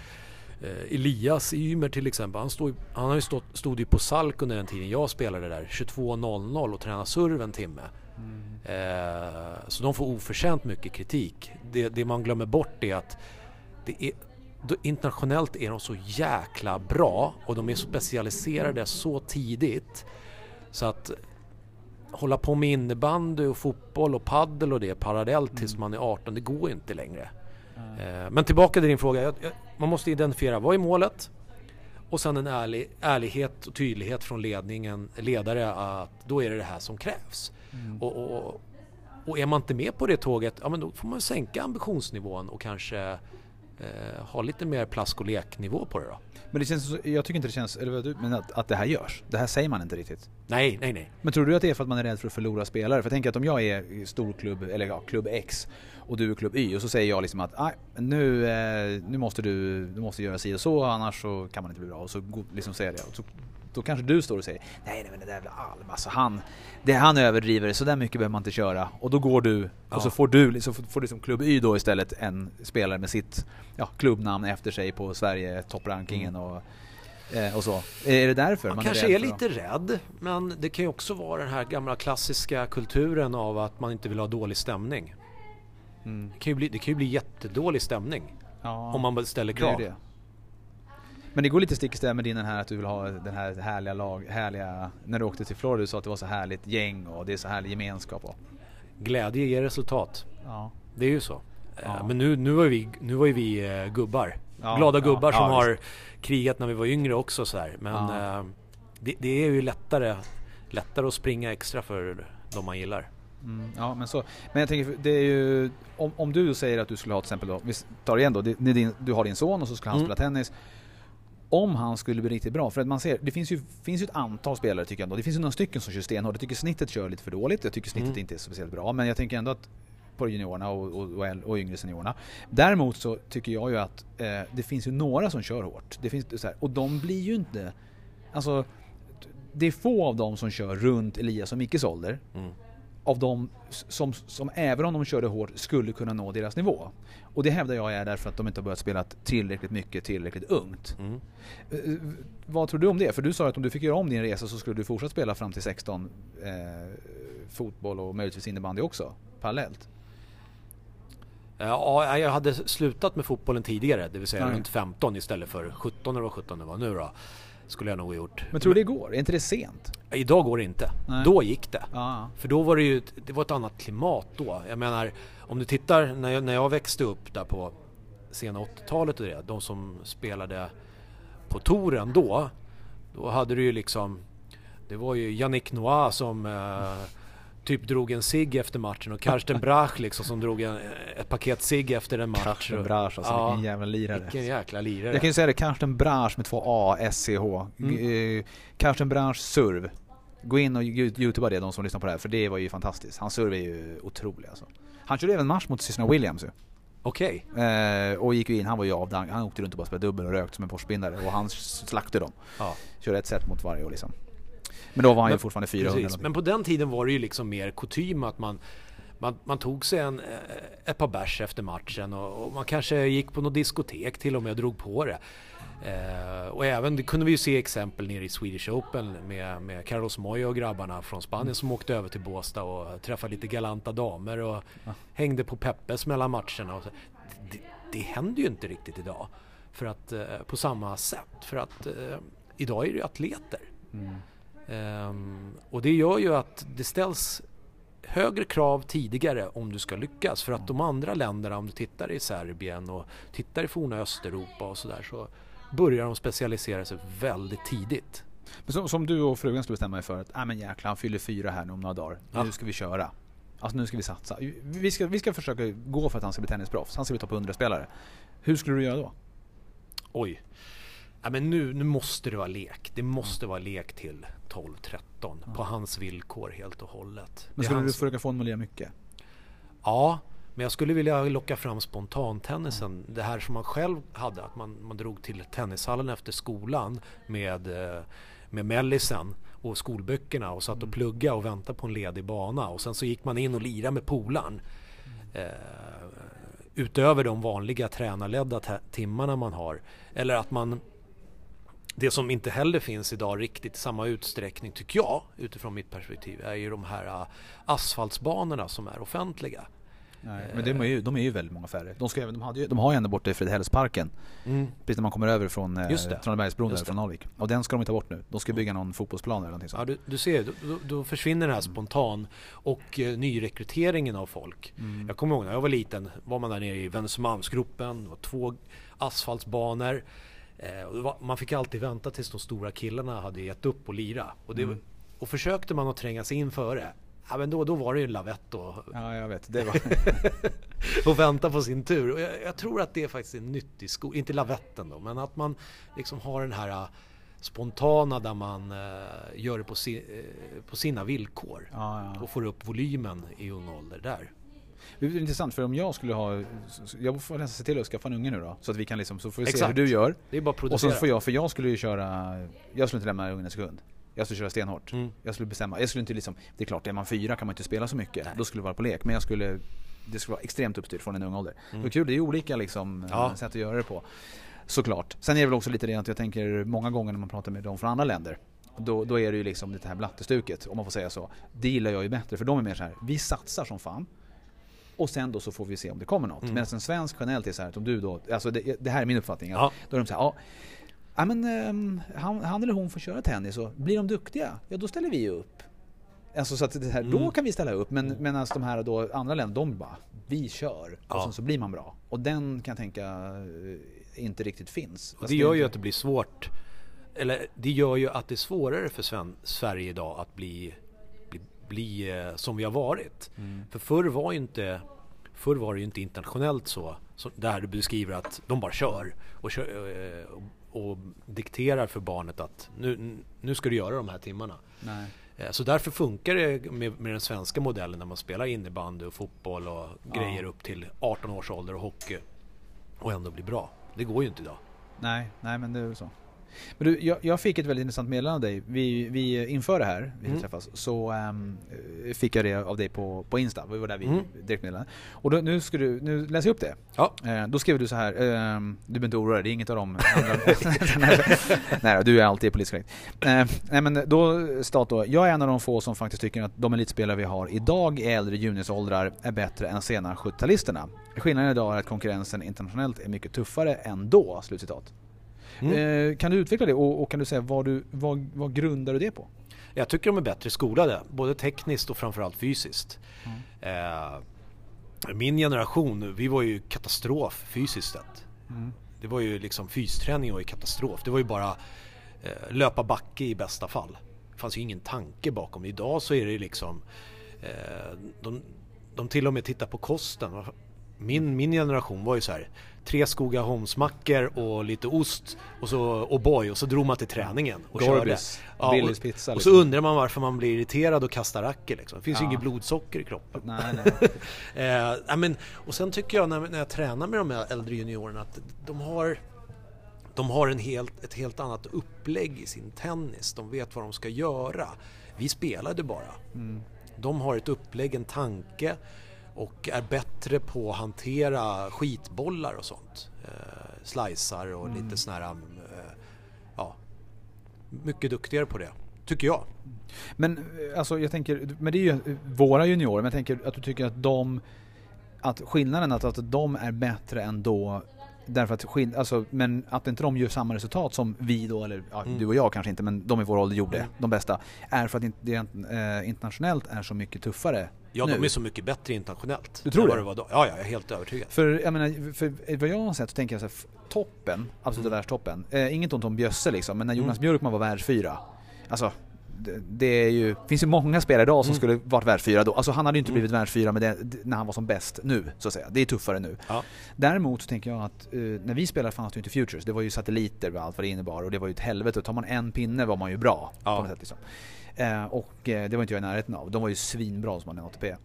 Eh, Elias Ymer till exempel, han, stod, han har ju stått, stod ju på Salk under den tiden jag spelade där, 22.00 och tränade surv en timme. Mm. Eh, så de får oförtjänt mycket kritik. Det, det, man glömmer bort är att det är, internationellt är de så jäkla bra och de är specialiserade så tidigt så att hålla på med innebandy och fotboll och paddel och det parallellt tills mm. man är 18, det går inte längre. Mm. Men tillbaka till din fråga. Man måste identifiera vad är målet? Och sen en ärlig, ärlighet och tydlighet från ledningen, ledare att då är det det här som krävs. Mm. Och, och, och, är man inte med på det tåget, ja men då får man sänka ambitionsnivån och kanske eh, ha lite mer plask och leknivå på det då. Men det känns, jag tycker inte det känns, eller men att, att det här görs. Det här säger man inte riktigt. Nej, nej, nej. Men tror du att det är för att man är rädd för att förlora spelare? För jag tänker att om jag är storklubb, eller ja, klubb X och du är klubb Y och så säger jag liksom att nu, eh, nu måste du, du måste göra si och så annars så kan man inte bli bra. Och så liksom säger jag det. Så, då kanske du står och säger nej, nej men det där jävla Alm alltså han, det, han överdriver, så där mycket behöver man inte köra. Och då går du, ja. och så får du, så får du som klubb Y då istället en spelare med sitt ja, klubbnamn efter sig på Sverige topprankingen mm. och eh, och så. Är det därför man, man kanske är, är lite rädd, men det kan ju också vara den här gamla klassiska kulturen av att man inte vill ha dålig stämning. Mm. Det, kan ju bli, det kan ju bli jättedålig stämning ja, om man ställer krav. Det. Men det går lite stick i stäv med din här att du vill ha den här härliga lag, härliga, när du åkte till Florida du sa att det var så härligt gäng och det är så härlig gemenskap. Och. Glädje ger resultat. Ja. Det är ju så. Ja. Eh, men nu, nu var ju vi, nu var vi uh, gubbar. Ja, Glada gubbar som har krigat när vi var yngre också så här. Men uh, det, det, är ju lättare, lättare att springa extra för de man gillar. Mm, ja, men så. Men jag tänker, det är ju, om, om du säger att du skulle ha till exempel då, vi tar igen då, det, din, du har din son och så skulle han mm. spela tennis. Om han skulle bli riktigt bra, för att man ser, det finns ju, finns ju ett antal spelare tycker jag ändå. Det finns ju några stycken som kör stenhårt. Jag tycker snittet kör lite för dåligt. Jag tycker snittet Mm. inte är speciellt bra. Men jag tänker ändå att på juniorerna och, och, och, och yngre seniorerna. Däremot så tycker jag ju att eh, det finns ju några som kör hårt. Det finns, så här, och de blir ju inte... Alltså, det är få av dem som kör runt Elias och Mickes ålder. Mm. Av dem som, som även om de körde hårt skulle kunna nå deras nivå. Och det hävdar jag är därför att de inte har börjat spela tillräckligt mycket tillräckligt ungt. Mm. Eh, Vad tror du om det? För du sa att om du fick göra om din resa så skulle du fortsätta spela fram till 16 eh, fotboll och möjligtvis innebandy också parallellt. Ja, jag hade slutat med fotbollen tidigare, det vill säga Nej. runt 15 istället för 17 eller vad 17 det var nu då. Skulle jag nog ha gjort. Men tror du det går? Är inte det sent? Idag går det inte. Nej. Då gick det. Ja. För då var det ju det var ett annat klimat då. Jag menar, om du tittar när jag, när jag växte upp där på sena 80-talet och det, de som spelade på touren då, då hade du ju liksom, det var ju Yannick Noah som eh, typ drog en cigg efter matchen och Karsten Brach liksom som drog en, ett paket cigg efter en match. Karsten Brasch alltså, Ja, vilken jävla lirare. Vilken jäkla lirare. Jag kan ju säga det, Karsten Brasch med två A, S-C-H. Mm. Eh, Karsten Brasch surv. Gå in och you- youtuba det, de som lyssnar på det här, för det var ju fantastiskt. Hans surv är ju otrolig alltså. Han körde även match mot systrarna Williams ju. Okej. Eh, och gick ju in, han var ju avdank, han åkte runt och bara spelade dubbel och rökt som en Porschbindare och han slaktade dem. Ja. Körde ett set mot varje år liksom. Men då var han ju Men- fortfarande 400 eller Precis. Men på den tiden var det ju liksom mer kutym att man, man, man tog sig en, eh, ett par bärs efter matchen och, och man kanske gick på något diskotek till och med och drog på det. Eh, och även, det kunde vi ju se exempel nere i Swedish Open med, med Carlos Moyo och grabbarna från Spanien som åkte över till Båstad och träffade lite galanta damer och Ja. hängde på Peppes mellan matcherna. Det, det händer ju inte riktigt idag för att, eh, på samma sätt. För att eh, idag är det ju atleter. Mm. Ehm, och det gör ju att det ställs högre krav tidigare om du ska lyckas. För att de andra länderna, om du tittar i Serbien och tittar i forna Östeuropa och sådär så börjar de specialisera sig väldigt tidigt. Men som, som du och frugan skulle bestämma er för att, ah, men jäklar han fyller fyra här nu om några dagar. Ja. Nu ska vi köra. Alltså nu ska vi satsa. Vi ska, vi ska försöka gå för att han ska bli tennisproffs. Han ska bli topp 100-spelare. Hur skulle du göra då? Oj. Ja, men nu, nu måste det vara lek. Det måste vara lek till 12-13 på hans villkor helt och hållet. Men skulle du hans- försöka få honom att lira mycket? Ja, men jag skulle vilja locka fram spontantennisen. Det här som man själv hade, att man, man drog till tennishallen efter skolan med, eh, med mellisen och skolböckerna och satt och plugga och väntade på en ledig bana. Och sen så gick man in och lirade med polaren. Eh, utöver de vanliga tränarledda timmarna man har. Eller att man det som inte heller finns idag riktigt i samma utsträckning tycker jag utifrån mitt perspektiv är ju de här äh, asfaltsbanorna som är offentliga. Nej, men de är, ju, de är ju väldigt många färre. De, ska, de, hade ju, de har ju ändå borta i Fredhällsparken. Precis när man kommer över från eh, det. Tranebergsbron från Alvik. Och den ska de ta bort nu. De ska bygga någon fotbollsplan eller någonting Ja, sånt. du, du ser, då, då- försvinner den här spontan och eh, nyrekryteringen av folk. Mm. Jag kommer ihåg när jag var liten var man där nere i Vänersmalmsgropen, det var två asfaltsbanor. Eh, var, man fick alltid vänta tills de stora killarna hade gett upp och lira. Och, det, Mm. och försökte man att tränga sig in före, ja, men då, då var det ju en lavett och, Ja, jag vet. Det var... och vänta på sin tur. Och jag, jag tror att det är faktiskt en nyttig skola, inte lavetten då, men att man liksom har den här äh, spontana där man äh, gör det på, si, äh, på sina villkor ja, ja. och får upp volymen i ung ålder där. Det är intressant för om jag skulle ha... Jag får nästan se till att skaffa en unge nu då. Så att vi kan liksom, så får vi se Exakt. hur du gör. Det är bara att Och producera. så får jag, för jag skulle ju köra... Jag skulle inte lämna ungen en sekund. Jag skulle köra stenhårt. Mm. Jag skulle bestämma. Jag skulle inte liksom... Det är klart, är man fyra kan man inte spela så mycket. Nej. Då skulle det vara på lek. Men jag skulle... Det skulle vara extremt uppstyrt från en ung ålder. Mm. Det är kul, det är olika liksom Ja. eh, sätt att göra det på. Såklart. Sen är det väl också lite det att jag tänker många gånger när man pratar med dem från andra länder. Då, då är det ju liksom lite här blattestuket, om man får säga så. Det gillar jag ju bättre, för de är mer så här. vi satsar som fan. Och sen då så får vi se om det kommer något. Mm. Medan en svensk generellt är så här att om du då, alltså det, det här är min uppfattning. Att Ja. Då är de så här, ja, ja men ehm, han, han eller hon får köra tennis och blir de duktiga, ja då ställer vi upp. Alltså så att det här, då Mm. kan vi ställa upp. Men medan de här då andra länder, de bara, vi kör. Och Ja. sen så blir man bra. Och den kan jag tänka eh, inte riktigt finns. Och det gör ju att det blir svårt. Eller det gör ju att det är svårare för Sven, Sverige idag att bli, bli, bli eh, som vi har varit. Mm. För förr var ju inte Förr var det ju inte internationellt så, så där du beskriver att de bara kör och, kör, eh, och, och dikterar för barnet att nu, nu ska du göra de här timmarna. Nej. Eh, Så därför funkar det med, med den svenska modellen när man spelar innebandy och fotboll och Ja. grejer upp till 18 års ålder och hockey och ändå bli bra. Det går ju inte idag. Nej, nej men det är väl så. Men du, jag, jag fick ett väldigt intressant meddelande av dig. Vi, vi inför det här, vi Mm. träffas, så ehm, eh, fick jag det av dig på, på Insta. Det var där vi Mm. direktmeddelade. Och då, nu, ska du, nu läser jag upp det. Ja. Eh, då skrev du så här, ehm, du behöver inte oroa dig, det är inget av dem andra. nej, du är alltid politiskt korrekt. Eh, nej men då, stat då, jag är en av de få som faktiskt tycker att de elitspelare vi har idag i äldre juniorsåldrar är bättre än sena 70-talisterna. Skillnaden idag är att konkurrensen internationellt är mycket tuffare än då. Slutcitat. Mm. Eh, kan du utveckla det och, och kan du säga vad, du, vad, vad grundar du det på? Jag tycker de är bättre skolade, både tekniskt och framförallt fysiskt. Eh, min generation, vi var ju katastrof fysiskt sett. Det var ju liksom fysträning var ju katastrof. Det var ju bara eh, löpa backe i bästa fall. Det fanns ju ingen tanke bakom. Idag så är det liksom eh, de, de till och med tittar på kosten. Min, min generation var ju så här tre Skogaholmsmackor och lite ost och så O'boy och så drog man till träningen och körde. Gorbis, Ja, Billys och, pizza och så liksom. undrar man varför man blir irriterad och kastar racket liksom. Det finns ju Ja. inget blodsocker i kroppen. Nej, nej. Eh, men, och sen tycker jag när, när jag tränar med de här äldre juniorerna att de har de har en helt, ett helt annat upplägg i sin tennis. De vet vad de ska göra. Vi spelade bara. Mm. De har ett upplägg, en tanke och är bättre på att hantera skitbollar och sånt. Eh, slicear och Mm. lite såna här... Eh, ja, mycket duktigare på det, tycker jag. Men eh, alltså jag tänker, men det är ju våra juniorer, men jag tänker att du tycker att de, att skillnaden att, att de är bättre än då Därför att skill- alltså, men att inte de gör samma resultat som vi då, eller ja, Mm. du och jag kanske inte, men de i vår ålder gjorde, Mm. de bästa, är för att det eh, internationellt är så mycket tuffare Ja, nu. de är så mycket bättre internationellt. Du tror vad det? var då. Ja, ja, jag är helt övertygad. För jag menar, för vad jag har sett så tänker jag så här, toppen, absoluta Mm. världstoppen, eh, inget ont om Bjösse liksom, men när Jonas Mm. Björkman var världsfyra, alltså det, det är ju, finns ju många spelare idag som Mm. skulle varit världsfyra då. Alltså han hade ju inte Mm. blivit världsfyra med det, när han var som bäst nu, så att säga. Det är tuffare nu. Ja. Däremot så tänker jag att eh, när vi spelade fanns det ju inte Futures. Det var ju satelliter och allt vad det innebar och det var ju ett helvete. Tar man en pinne var man ju bra Ja. på något sätt liksom. Eh, och eh, det var inte jag i närheten av. De var ju svinbra som hade en ATP.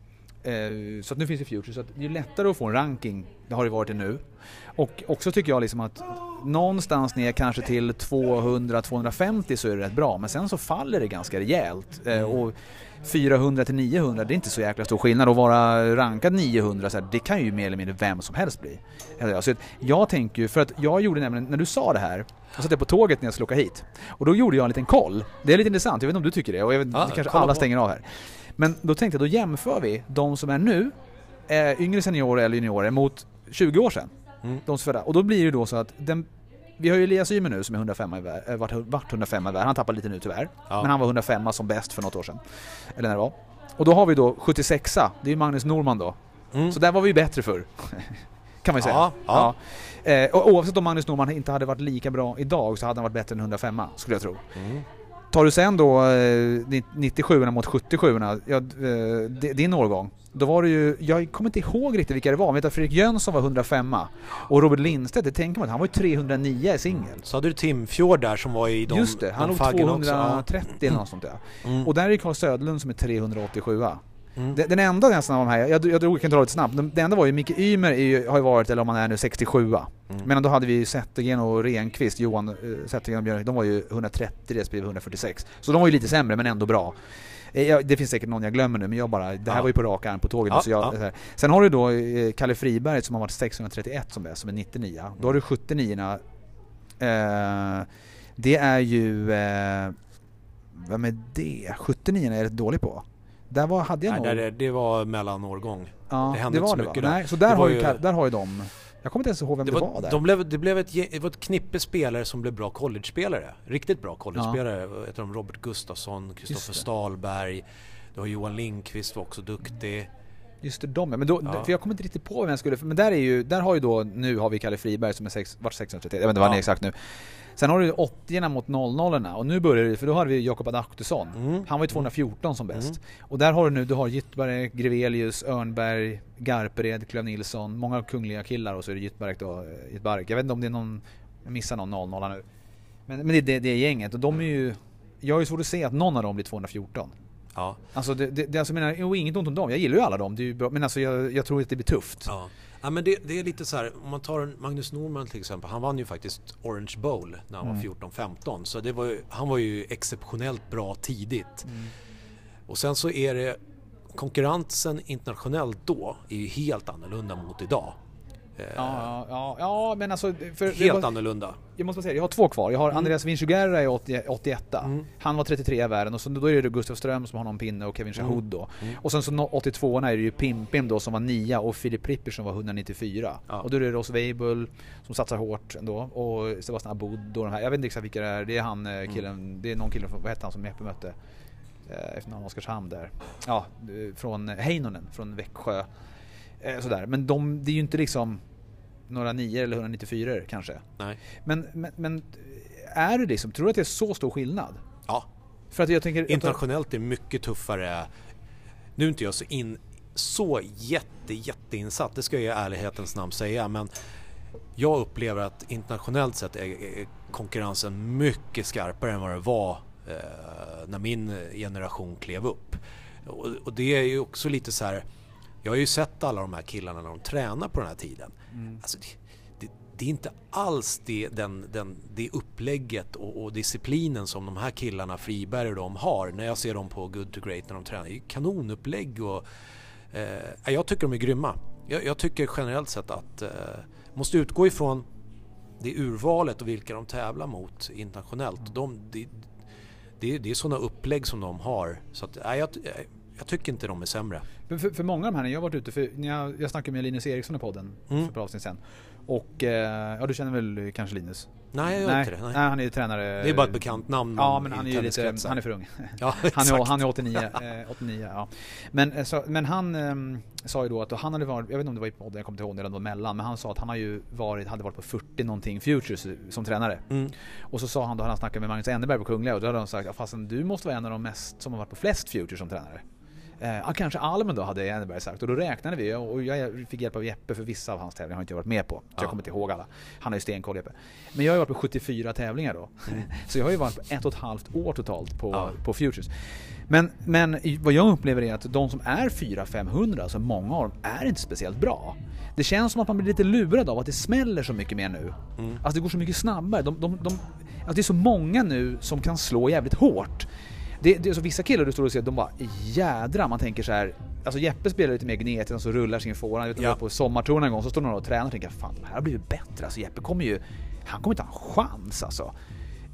Eh, så att nu finns det Futures, så att det är lättare att få en ranking, det har det varit det nu. Och också tycker jag liksom att någonstans ner kanske till 200-250 så är det rätt bra, men sen så faller det ganska rejält. Eh, och 400 till 900, det är inte så jäkla stor skillnad. Att vara rankad 900, så här, det kan ju mer eller mindre vem som helst bli. Alltså, jag tänker ju, för att jag gjorde nämligen, när du sa det här, jag satt jag på tåget när jag skulle åka hit. Och då gjorde jag en liten koll. Det är lite intressant, jag vet inte om du tycker det, och jag vet, Ja, kanske alla på. stänger av här. Men då tänkte jag, då jämför vi de som är nu, eh, yngre seniorer eller juniorer, mot 20 år sedan. Mm. De födda. Och då blir det då så att den, vi har ju Elias Ymer nu som är 105 i vär, eh, vart, vart 105 i världen. Han tappade lite nu tyvärr. Ja. Men han var 105 som bäst för något år sedan. Eller när det var. Och då har vi då 76a, det är ju Magnus Norman då. Mm. Så där var vi ju bättre för Kan man ju säga. Ja, ja. Eh, oavsett om Magnus Norman inte hade varit lika bra idag så hade han varit bättre än 105 skulle jag tro. Mm. Tar du sen då eh, 97 mot 77 ja, eh, di- din årgång. Då var det ju, jag kommer inte ihåg riktigt vilka det var, men jag vet att Fredrik Jönsson var 105 och Robert Lindstedt, det tänker man han var ju 309 i singel. Så hade du Timfjord där som var i de Just det, han låg faggen också. 230 eller något sånt där. Mm. Och där är Carl Söderlund som är 387 Mm. Den, enda nästan av de här, jag, jag, jag kan dra lite snabbt, den, den enda var ju Micke Ymer ju, har ju varit, eller om han är nu, 67 Mm. Men då hade vi ju Zettergren och Renqvist, Johan uh, Zettergren och Björn, de var ju 130 respektive 146. Så de var ju lite sämre men ändå bra. Eh, jag- Det finns säkert någon jag glömmer nu men jag bara, det här Ja. var ju på rak arm på tåget. Ja, så jag, ja. Sen har du då eh, Kalle Friberg som har varit 631 som bäst, som är 99 Då har du 79 eh, Det är ju, eh, vem är det? 79 är jag rätt dålig på. Där var, hade jag Nej, nog... där, är- det var mellanårgång. Ja, Det hände var inte så det, mycket där. Nej, så där, Det har ju, ju- där har ju de... Jag kommer inte ens ihåg vem det, Det var, var, där. de blev, det, blev ett, det var ett knippe spelare som blev bra college-spelare. Riktigt bra college-spelare. Ett av dem Robert Gustafsson, Kristoffer det. Stalberg. Det var Johan Lindqvist var också duktig. Just det, de. Men då, Ja. för jag kommer inte riktigt på vem jag skulle... Men där är ju, där har ju då, nu har vi Kalle Friberg som är sex, vart 631, jag vet inte vad han är exakt nu. Sen har du ju 80 mot 00 och nu börjar det, för då hade vi Jakob Adaktusson. Mm. Han var ju 214 som bäst. Mm. Och där har du nu, du har Gyttberg, Grevelius, Örnberg, Garpered, Klöv Nilsson, många kungliga killar och så är det Gyttberg då, eh, Gyttberg. Jag vet inte om det är någon, jag missar någon 00 nu. Men, men det är det, det gänget och de är ju... Jag har ju svårt att se att någon av dem blir 214. Ja. Alltså det, det, det alltså, menar, och inget ont om dem, jag gillar ju alla dem, det är ju bra, men alltså jag, jag tror att det blir tufft. Ja. Ja, men det, det är lite så här, om man tar Magnus Norman till exempel, han vann ju faktiskt Orange Bowl när han Mm. var 14-15. Så det var han var ju exceptionellt bra tidigt. Mm. Och sen så är det konkurrensen internationellt då är ju helt annorlunda mot idag. Eh, Ja, ja, ja, men alltså... Helt måste, annorlunda. jag måste bara säga, jag har två kvar. Jag har Mm. Andreas Vincugera är 80, 81 Mm. Han var 33 i världen och så, då är det Gustav Ström som har någon pinne och Kevin Mm. Shahood då. Mm. Och sen så no- 82 är det ju Pimpim då som var 9 och Filip Ripper som var 194. Ja. Och då är det Ross Weibull som satsar hårt ändå och Sebastian Aboud och de här. Jag vet inte exakt vilka det är. Det är han eh, killen, Mm. det är någon kille från, vad hette han som Jeppe mötte? Eh, Efter namn Oskarshamn där. Ja, från Heinonen, från Växjö. Eh, Sådär. Men de, det är ju inte liksom några 9 eller 194 kanske. Nej. Men, men, men är det liksom, tror du att det är så stor skillnad? Ja, För att jag tänker... internationellt är mycket tuffare. Nu är inte jag så, in, så jätte, jätteinsatt, det ska jag i ärlighetens namn säga. Men jag upplever att internationellt sett är, konkurrensen mycket skarpare än vad det var eh, när min generation klev upp. Och, och det är ju också lite så här, jag har ju sett alla de här killarna när de tränar på den här tiden. Mm. Alltså det, det, det är inte alls det, den, den, det upplägget och, och disciplinen som de här killarna, Friberg och de har. När jag ser dem på Good to Great när de tränar. Det är kanonupplägg och eh, jag tycker de är grymma. Jag, jag tycker generellt sett att eh, måste utgå ifrån det urvalet och vilka de tävlar mot internationellt. De, det, det, det är sådana upplägg som de har. Så att, nej, jag, jag tycker inte de är sämre. För, för många av de här, jag har varit ute, för när jag, jag snackade med Linus Eriksson i podden Mm. för ett par avsnitt sen. Och, eh, ja du känner väl kanske Linus? Nej, jag gör nej, inte det. Nej. nej, han är ju tränare. Det är bara ett bekant namn Ja, men han är ju lite, han är för ung. Ja, Han är, han är 89, eh, 89 ja. men, eh, så, men han ehm, sa ju då att han hade varit, jag vet inte om det var i podden, jag kommer inte ihåg när det var mellan, men han sa att han har ju varit, hade varit på 40 någonting Futures som tränare. Mm. Och så sa han då, han snackat med Magnus Enneberg på Kungliga och då hade de sagt, ja, fastän du måste vara en av de mest som har varit på flest Futures som tränare. Eh, kanske Almen då hade Enneberg sagt och då räknade vi och jag fick hjälp av Jeppe för vissa av hans tävlingar har inte jag varit med på. Så Ja. jag kommer inte ihåg alla. Han har ju stenkoll Jeppe. Men jag har ju varit på 74 tävlingar då. Så jag har ju varit på ett och ett halvt år totalt på, Ja. på Futures. Men, men vad jag upplever är att de som är 400-500, alltså många av dem, är inte speciellt bra. Det känns som att man blir lite lurad av att det smäller så mycket mer nu. Mm. Alltså det går så mycket snabbare. De, de, de, alltså det är så många nu som kan slå jävligt hårt. Det, det så vissa killar du står och ser, de bara jädra man tänker så här. Alltså Jeppe spelar lite mer gnetigt och så rullar sin forehand. Jag vet, Ja. på sommartouren en gång så står någon och tränar och tänker fan de här har blivit bättre. Alltså Jeppe kommer ju, han kommer inte ha en chans alltså.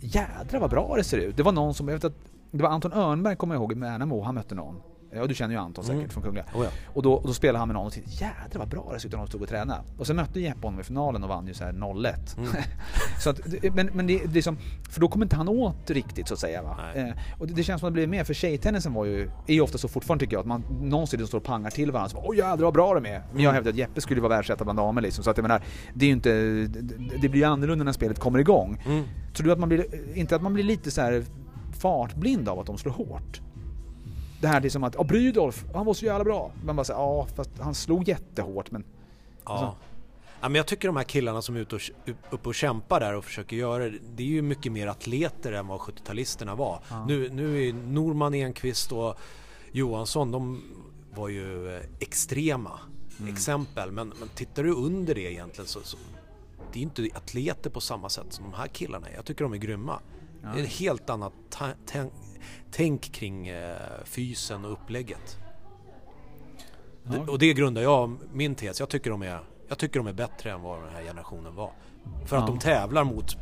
Jädra vad bra det ser ut. Det var någon som, jag vet att, det var Anton Örnberg kommer jag ihåg i Värnamo, han mötte någon. Ja du känner ju Anton säkert Mm. från Kungliga. Oh ja. Och då, och då spelade han med någon och tänkte jädrar vad bra det ser ut när de stod och tränade. Och sen mötte Jeppe honom i finalen och vann ju så här 0-1. Mm. så att, men, men det, det är som, för då kommer inte han åt riktigt så att säga va. Eh, och det, det känns som att det blir mer, för tjejtennisen var ju, är ju ofta så fortfarande tycker jag, att man någonstans står och pangar till varandra så bara, åh jädrar vad bra de är. Men jag Mm. hävdar att Jeppe skulle vara världsetta bland damer liksom. Så att jag menar, det är inte, det, det blir ju annorlunda när spelet kommer igång. Mm. Tror du att man blir, inte att man blir lite så här fartblind av att de slår hårt? Det här liksom att, ja Brydolf, han var så jävla bra. Man bara säger, ja fast han slog jättehårt men... Ja. Alltså- ja, men jag tycker de här killarna som är ute och, uppe och kämpar där och försöker göra det, det är ju mycket mer atleter än vad 70-talisterna var. Ja. Nu, nu är Norman Enqvist och Johansson, de var ju eh, extrema Mm. exempel. Men, men tittar du under det egentligen så, så det är inte atleter på samma sätt som de här killarna. Jag tycker de är grymma. Ja. Det är ett helt annat tänk, kring eh, fysen och upplägget. Ja. och det grundar jag min tes. Jag tycker, de är, jag tycker de är bättre än vad den här generationen var. För att Ja. de tävlar mot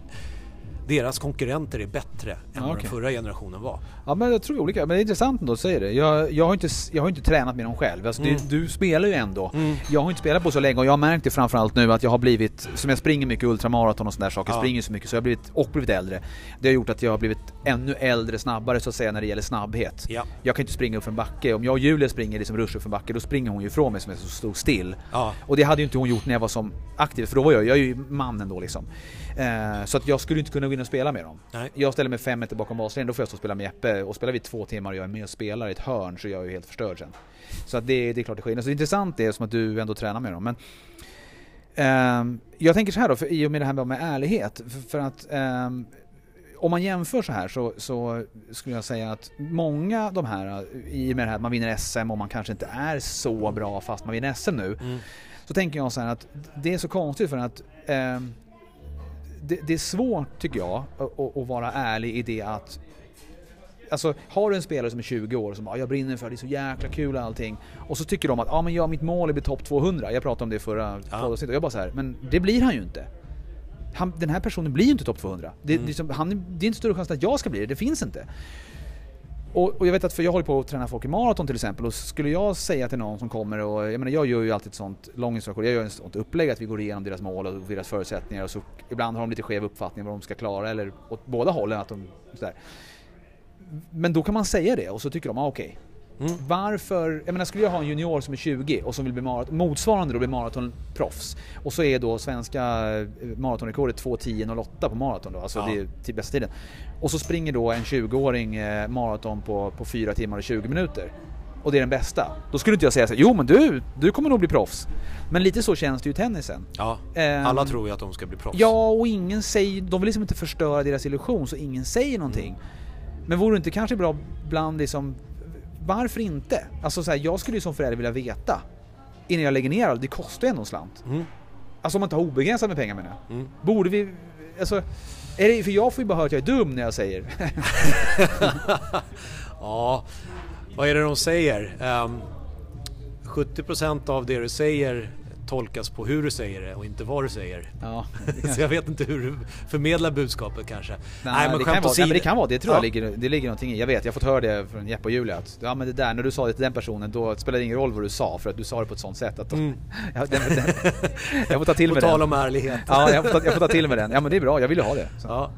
deras konkurrenter är bättre än Ja, vad den förra generationen var. Ja men jag tror olika, men det är intressant ändå att säga det. Jag, jag, har, inte, jag har inte tränat med dem själv. Alltså, Mm. det, du spelar ju ändå. Mm. Jag har inte spelat på så länge och jag har märkt det framförallt nu att jag har blivit, som jag springer mycket ultramaraton och sådana där saker, Ja. springer så mycket så jag har blivit, och blivit äldre. Det har gjort att jag har blivit ännu äldre snabbare så att säga när det gäller snabbhet. Ja. Jag kan inte springa upp för en backe. Om jag och Julia springer liksom rush upp för en backe, då springer hon ju ifrån mig som så stod still. Ja. Och det hade ju inte hon gjort när jag var som aktiv, för då var jag, jag är ju mannen då liksom. Eh, så att jag skulle inte kunna gå in och spela med dem. Nej. Jag ställer mig fem meter bakom baslinjen, då får jag stå och spela med Jeppe. Och spelar vi två timmar och jag är med och spelar i ett hörn så är jag ju helt förstörd sen. Så att det, det är klart det skiljer. Så det är intressant det är som att du ändå tränar med dem. Men, ehm, jag tänker så här då, för, i och med det här med ärlighet. För, för att ehm, om man jämför så här så, så skulle jag säga att många de här, i och med det här att man vinner SM och man kanske inte är så bra fast man vinner SM nu. Mm. Så tänker jag så här att det är så konstigt för att eh, det, det är svårt tycker jag att, att- vara ärlig i det att Alltså har du en spelare som är 20 år som bara, jag brinner för det, det är så jäkla kul och allting. Och så tycker de att, ja men ja, mitt mål är att bli topp 200. Jag pratade om det i förra Ja. och jag bara så här, men det blir han ju inte. Han, den här personen blir ju inte topp 200. Det, Mm. det, som, han, det är inte större chans att jag ska bli det, det finns inte. Och, och jag vet att, för jag håller på att träna folk i maraton till exempel och skulle jag säga till någon som kommer och, jag menar jag gör ju alltid ett sånt långinstruktion, jag gör ett sånt upplägg att vi går igenom deras mål och deras förutsättningar och så ibland har de lite skev uppfattning vad de ska klara eller åt båda hållen att de, sådär. Men då kan man säga det och så tycker de, ah, okej. Mm. Varför, jag menar skulle jag ha en junior som är 20 och som vill bli maraton, motsvarande då bli maratonproffs och så är då svenska eh, maratonrekordet 2.10.08 på maraton då, alltså Ja. det är till bästa tiden. Och så springer då en 20-åring eh, maraton på, på 4 timmar och 20 minuter. Och det är den bästa. Då skulle inte jag säga så här, jo men du, du kommer nog bli proffs. Men lite så känns det ju i tennisen. Ja, Ehm, alla tror ju att de ska bli proffs. Ja, och ingen säger, de vill liksom inte förstöra deras illusion så ingen säger någonting. Men vore det inte kanske bra bland liksom, varför inte? Alltså så här, jag skulle ju som förälder vilja veta innan jag lägger ner allt, det kostar ju ändå en slant. Mm. Alltså om man inte har obegränsat med pengar menar jag. Mm. Borde vi, alltså, är det, för jag får ju bara höra att jag är dum när jag säger Ja, vad är det de säger? Ehm, 70% av det du säger tolkas på hur du säger det och inte vad du säger. Ja, Så jag vet inte hur du förmedlar budskapet kanske. Nej, men det, kan vara, nej men det kan vara, det tror Ja. jag ligger, det ligger någonting i. Jag vet, jag har fått höra det från Jeppe och Julia att ja men det där, när du sa det till den personen då spelade det ingen roll vad du sa för att du sa det på ett sånt sätt att Mm. ja, den, den, jag får ta till På med tal den. om ärlighet. Ja, jag får, ta, jag får ta till med den. Ja men det är bra, jag vill ju ha det. Så. Ja.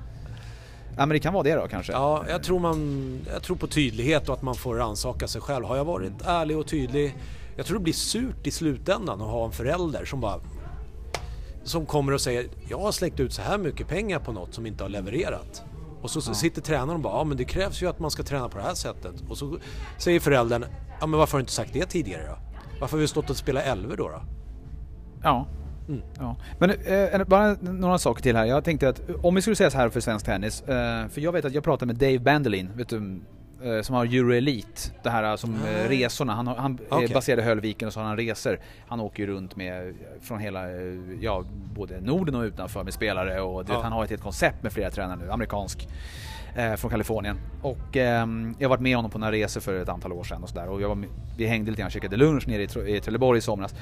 Ja, men det kan vara det då kanske. ja jag, tror man, jag tror på tydlighet och att man får rannsaka sig själv. Har jag varit ärlig och tydlig? Jag tror det blir surt i slutändan att ha en förälder som bara som kommer och säger jag har släckt ut så här mycket pengar på något som inte har levererat. Och så Ja. sitter tränaren och bara, ja men det krävs ju att man ska träna på det här sättet. Och så säger föräldern, ja men varför har du inte sagt det tidigare då? Varför har vi stått och spelat elver då? då? Ja. Mm. ja. Men eh, bara några saker till här. Jag tänkte att om vi skulle säga så här för svensk tennis. Eh, för jag vet att jag pratade med Dave Bandelin, vet du, som har Euro Elite. Det här eh, som eh, Ah. resorna. Han, han Okej. är baserad i Höllviken och så har han resor. Han åker ju runt med eh, från hela, eh, ja både Norden och utanför med spelare och Ja. vet, han har ett helt koncept med flera tränare nu, amerikansk. Eh, från Kalifornien. Och ehm, jag har varit med honom på några resor för ett antal år sedan och sådär. Och jag var vi hängde lite grann och käkade lunch nere i, i Trelleborg i somras.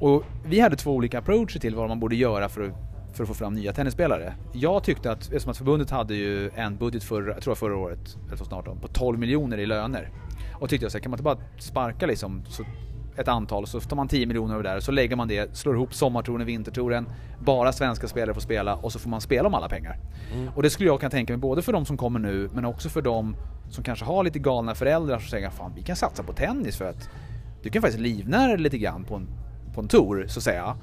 Och vi hade två olika approacher till vad man borde göra för att, för att få fram nya tennisspelare. Jag tyckte att, eftersom att förbundet hade ju en budget förra, jag tror förra året, eller så snart då, på 12 miljoner i löner. Och tyckte jag så här, kan man inte bara sparka liksom ett antal, så tar man 10 miljoner över där, så lägger man det, slår ihop sommartouren och vintertouren, bara svenska spelare får spela och så får man spela om alla pengar. Mm. Och det skulle jag kunna tänka mig både för de som kommer nu, men också för de som kanske har lite galna föräldrar som säger fan vi kan satsa på tennis för att du kan faktiskt livnära dig lite grann på en, på en tour så att säga.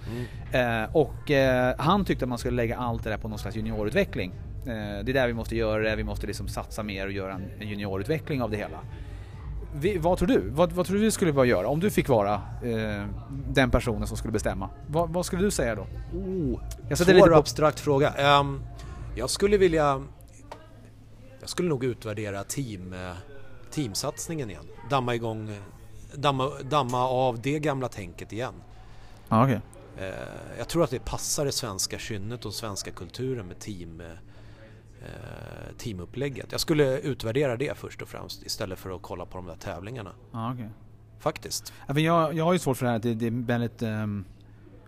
Mm. Eh, och eh, han tyckte att man skulle lägga allt det där på någon slags juniorutveckling. Eh, det är där vi måste göra det, vi måste liksom satsa mer och göra en, juniorutveckling av det hela. Vi, vad tror du? Vad, vad tror du vi skulle bara göra om du fick vara eh, den personen som skulle bestämma? Vad, vad skulle du säga då? Oh, Jag svår lite på... abstrakt fråga. Ehm, jag skulle vilja... Jag skulle nog utvärdera team, eh, teamsatsningen igen. Damma igång... eh, Damma, damma av det gamla tänket igen. Ja, okej. Eh, jag tror att det passar det svenska kynnet och svenska kulturen med team, eh, teamupplägget. Jag skulle utvärdera det först och främst istället för att kolla på de där tävlingarna. Ja, okej. Faktiskt. Jag, jag har ju svårt för det här att det, det är väldigt ehm,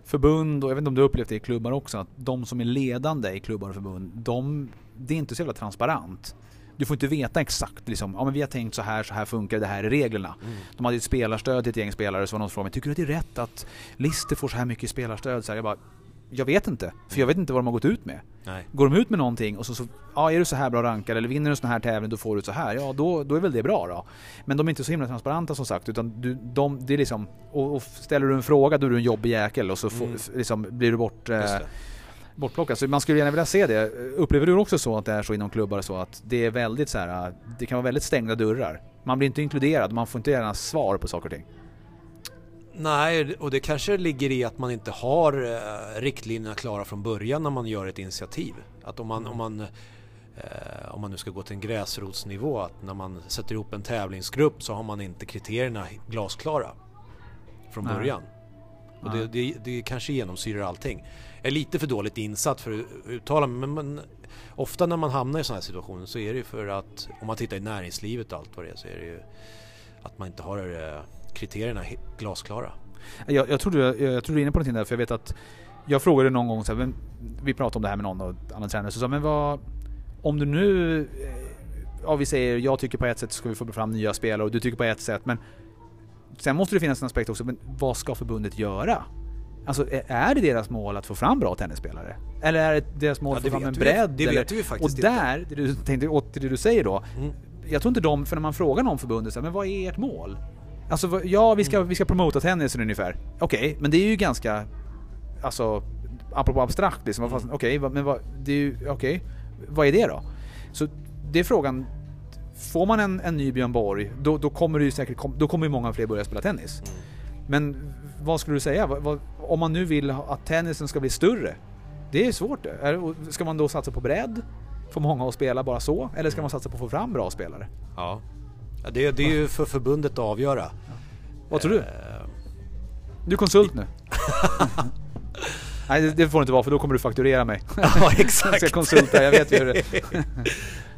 förbund och jag vet inte om du upplevt det i klubbar också att de som är ledande i klubbar och förbund, de, det är inte så jävla transparent. Du får inte veta exakt liksom, ja men vi har tänkt så här, så här funkar det, här är reglerna. Mm. De hade ett spelarstöd till ett gäng spelare så var någon som frågade mig, tycker du att det är rätt att Lister får så här mycket spelarstöd? Så här, jag bara, jag vet inte, för jag vet inte vad de har gått ut med. Nej. Går de ut med någonting och så, så ja är du så här bra rankad eller vinner du en sån här tävling då får du så här, ja då, då är väl det bra då. Men de är inte så himla transparenta som sagt utan du, de, det är liksom, och, och ställer du en fråga då är du en jobbig jäkel och så får, Mm. liksom, blir du bort, bortplockad. Så man skulle gärna vilja se det. Upplever du också så att det är så inom klubbar så att det är väldigt så här, eh, det kan vara väldigt stängda dörrar? Man blir inte inkluderad, man får inte gärna svar på saker och ting. Nej, och det kanske ligger i att man inte har eh, riktlinjerna klara från början när man gör ett initiativ. Att om man, om man eh, om man nu ska gå till en gräsrotsnivå, att när man sätter ihop en tävlingsgrupp så har man inte kriterierna glasklara från Nej. början. Och det, det, det kanske genomsyrar allting. Jag är lite för dåligt insatt för att uttala mig, men, man, ofta när man hamnar i sådana här situationer så är det ju för att, om man tittar i näringslivet och allt vad det är, så är det ju att man inte har eh, kriterierna glasklara. Jag, jag, tror du, jag, jag tror du är inne på någonting där, för jag vet att jag frågade någon gång, så här, men, vi pratade om det här med någon och annan tränare, så sa jag, men vad, om du nu, eh, ja vi säger, jag tycker på ett sätt ska vi få fram nya spelare och du tycker på ett sätt, men sen måste det finnas en aspekt också, men vad ska förbundet göra? Alltså är- det deras mål att få fram bra tennisspelare? Eller är det deras mål Ja, att få fram vet en vi- bredd? det vet eller? vi ju faktiskt Och inte. där, det du tänkte åt det du säger då, Mm. jag tror inte de, för när man frågar någon förbundet så här, men vad är ert mål? Alltså ja, vi ska, Mm. vi ska promota tennisen ungefär. Okej, men det är ju ganska, alltså, apropå abstrakt liksom. fan- Okej, vad- men vad, det är ju, okej, vad är det då? Så det är frågan, får man en, en ny Björn Borg, då, då kommer det ju säkert, då kommer ju många fler börja spela tennis. Mm. Men vad skulle du säga? Vad, om man nu vill att tennisen ska bli större? Det är svårt det. Är, ska man då satsa på bredd? Få många att spela bara så? Eller ska man satsa på att få fram bra spelare? Ja. ja det, det är ju för förbundet att avgöra. Vad tror du? Eh, Du är konsult nu. Nej det, får det inte vara för då kommer du fakturera mig. ja, Jag exakt. ska konsulta, jag vet ju hur det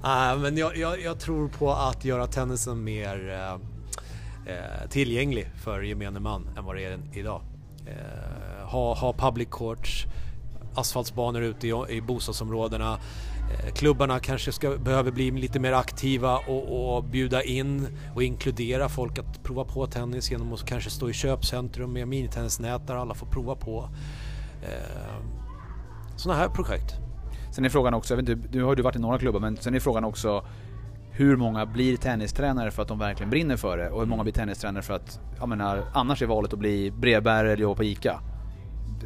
Nej, men jag, jag, jag tror på att göra tennisen mer eh, Eh, tillgänglig för gemene man än vad det är idag. Eh, ha, ha public courts, asfaltsbanor ute i, i bostadsområdena. Eh, klubbarna kanske ska, behöver bli lite mer aktiva och, och bjuda in och inkludera folk att prova på tennis genom att kanske stå i köpcentrum med minitennisnät där alla får prova på. Eh, sådana här projekt. Sen är frågan också, jag vet inte, nu har du varit i några klubbar, men sen är frågan också hur många blir tennistränare för att de verkligen brinner för det? Och hur många blir tennistränare för att, jag menar, annars är valet att bli brevbärare eller jobba på ICA.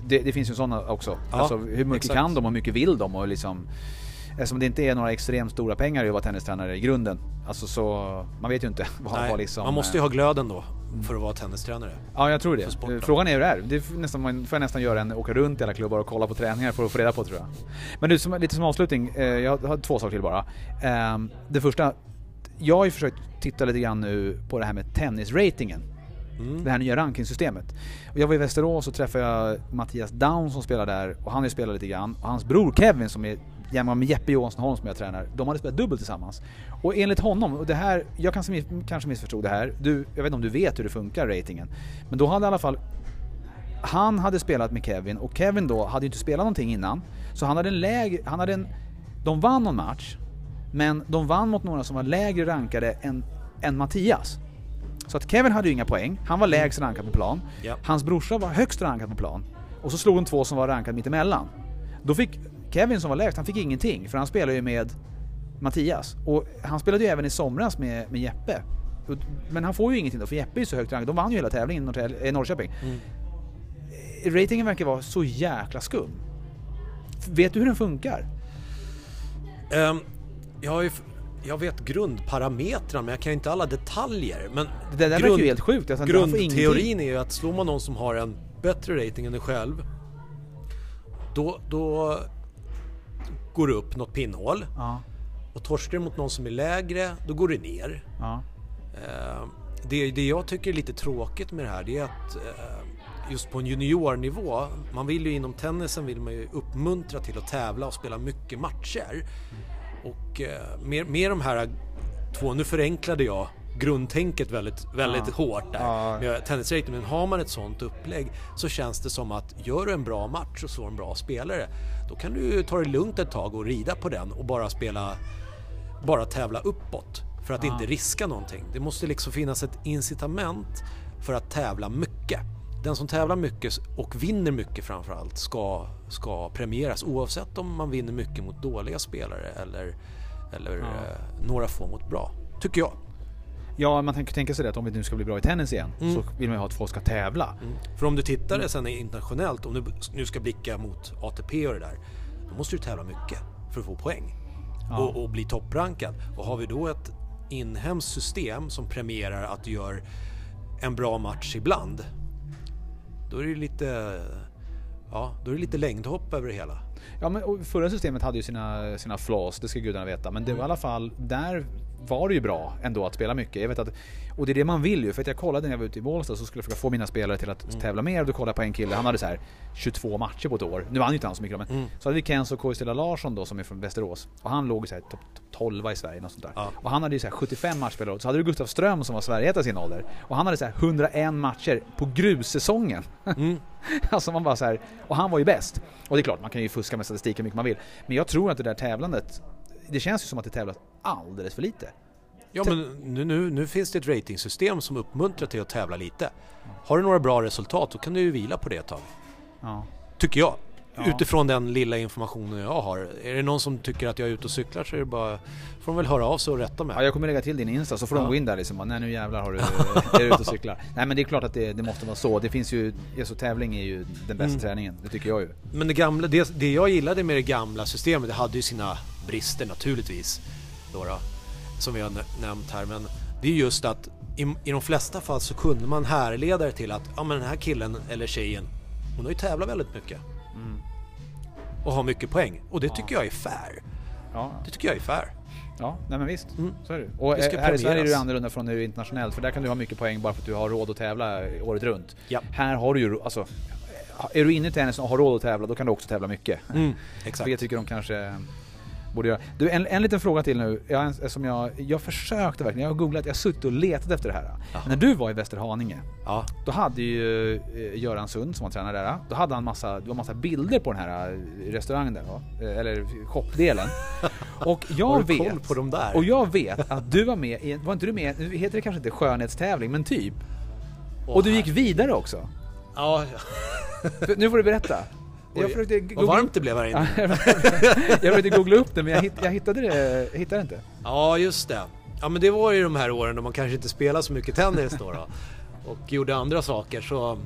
Det, det finns ju sådana också. Ja, alltså hur mycket exakt. kan de och hur mycket vill de? Och liksom, eftersom det inte är några extremt stora pengar att jobba tennistränare i grunden. Alltså så, man vet ju inte vad, Nej, vad liksom... man måste ju ha glöden då för att vara tennistränare. Ja, jag tror det. Eh, Frågan är hur det är. Det är nästan, man får jag nästan göra en, åka runt i alla klubbar och kolla på träningar för att få reda på tror jag. Men du, som, lite som avslutning, eh, jag har två saker till bara. Eh, det första, jag har ju försökt titta lite grann nu på det här med tennisratingen. Mm. Det här nya rankingsystemet. Och jag var i Västerås och träffade jag Mattias Down som spelar där och han har ju spelat lite grann. Och hans bror Kevin som är jämngammal med Jeppe Johansson Holm som jag tränar, de hade spelat dubbel tillsammans. Och enligt honom, och det här, jag kanske, kanske missförstod det här, du, jag vet inte om du vet hur det funkar ratingen. Men då hade i alla fall han hade spelat med Kevin och Kevin då hade ju inte spelat någonting innan. Så han hade en lägre, han hade en, de vann någon match, men de vann mot några som var lägre rankade än, än Mattias. Så att Kevin hade ju inga poäng, han var lägst rankad på plan. Hans brorsa var högst rankad på plan. Och så slog de två som var rankade mittemellan. Då fick Kevin som var lägst, han fick ingenting, för han spelade ju med Mattias. Och han spelade ju även i somras med, med Jeppe. Men han får ju ingenting då, för Jeppe är ju så högt rankad. De vann ju hela tävlingen i eh, Norrköping. Mm. Eh, Ratingen verkar vara så jäkla skum. Vet du hur den funkar? Ehm, jag, f- jag vet grundparametrarna men jag kan ju inte alla detaljer. Men Det där verkar ju helt sjukt. Alltså, grundteorin är ju att slår man någon som har en bättre rating än dig själv då, då går upp något pinnhål Ja, och torskar du mot någon som är lägre då går det ner. ja. Eh, det, det jag tycker är lite tråkigt med det här det är att eh, just på en juniornivå, man vill ju inom tennisen vill man ju uppmuntra till att tävla och spela mycket matcher. Och eh, med, med de här två, nu förenklade jag grundtänket väldigt, väldigt Ja. hårt där Ja. med tennisrating, men har man ett sånt upplägg så känns det som att gör du en bra match och slår en bra spelare då kan du ta det lugnt ett tag och rida på den och bara spela bara tävla uppåt för att Ja. inte riska någonting. Det måste liksom finnas ett incitament för att tävla mycket. Den som tävlar mycket och vinner mycket framförallt ska, ska premieras oavsett om man vinner mycket mot dåliga spelare eller, eller Ja. eh, några få mot bra. Tycker jag. Ja, man kan tänka sig det att om vi nu ska bli bra i tennis igen Mm. så vill man ju ha att folk ska tävla. För om du tittar sen internationellt, om du nu ska blicka mot ATP och det där, då måste du tävla mycket för att få poäng Ja. och, och bli topprankad. Och har vi då ett inhemskt system som premierar att du gör en bra match ibland, då är det lite, ja, då är det lite längdhopp över det hela. Ja, men förra systemet hade ju sina, sina flaws, det ska gudarna veta. Men det var i alla fall, där var det ju bra ändå att spela mycket. Jag vet att, och det är det man vill ju, för att jag kollade när jag var ute i Bålsta så skulle jag försöka få mina spelare till att tävla mer. Då kollade jag på en kille, han hade så här 22 matcher på ett år. Nu vann ju inte han så mycket men Mm. så hade vi Kenzo Koistela Larsson då som är från Västerås. Och han låg så här topp top 12 i Sverige, något sånt där. Ja. Och han hade ju så här 75 matchspelare. Så hade du Gustav Ström som var Sverigeetta i sin ålder. Och han hade så här 101 matcher på grussäsongen. Mm. Alltså man bara så här, och han var ju bäst. Och det är klart, man kan ju fuska med statistik hur mycket man vill. Men jag tror att det där tävlandet, det känns ju som att det tävlas alldeles för lite. Ja men nu, nu, nu finns det ett ratingsystem som uppmuntrar till att tävla lite. Har du några bra resultat då kan du ju vila på det ett tag. Ja. Tycker jag. Ja. Utifrån den lilla informationen jag har. Är det någon som tycker att jag är ute och cyklar så är det bara... får de väl höra av sig och rätta mig. Ja, jag kommer lägga till din Insta så får de Ja. gå in där liksom. Nej nu jävlar har du, är du ute och cyklar. Nej men det är klart att det, det måste vara så. Det finns ju, alltså tävling är ju den bästa Mm. träningen. Det tycker jag ju. Men det, gamla, det, det jag gillade med det gamla systemet, det hade ju sina brister naturligtvis. Då då, som vi har nä- nämnt här. Men det är just att i, i de flesta fall så kunde man härleda det till att ja, men den här killen eller tjejen, hon har ju tävlat väldigt mycket. Och har mycket poäng. Och det tycker jag är fair. Ja, Det tycker jag är fair. ja nej men visst. Mm. Så är det. Och Det eh, här i Sverige är det annorlunda från är internationellt. För där kan du ha mycket poäng bara för att du har råd att tävla året runt. Ja. Här har du ju, alltså är du inne i tennis och har råd att tävla, då kan du också tävla mycket. Mm, exakt. jag tycker de kanske borde göra. Du, en, en liten fråga till nu. Jag, som jag, jag försökte verkligen, jag har googlat, jag har suttit och letat efter det här. Jaha. När du var i Västerhaninge, Ja. då hade ju eh, Göran Sund som var tränare där, då hade han massa, det var massa bilder på den här eh, restaurangen där? Eh, eller shopdelen. Och jag vet, koll på de där? och jag vet att du var med i, var inte du med, nu heter det kanske inte skönhetstävling, men typ. och du gick vidare också. Ja, nu får du berätta. Jag försökte vad googla varmt det blev här inne. jag försökte googla upp det men jag, hitt, jag hittade det hittade inte. Ja, just det. Ja, men det var ju de här åren då man kanske inte spelade så mycket tennis då, då och gjorde andra saker så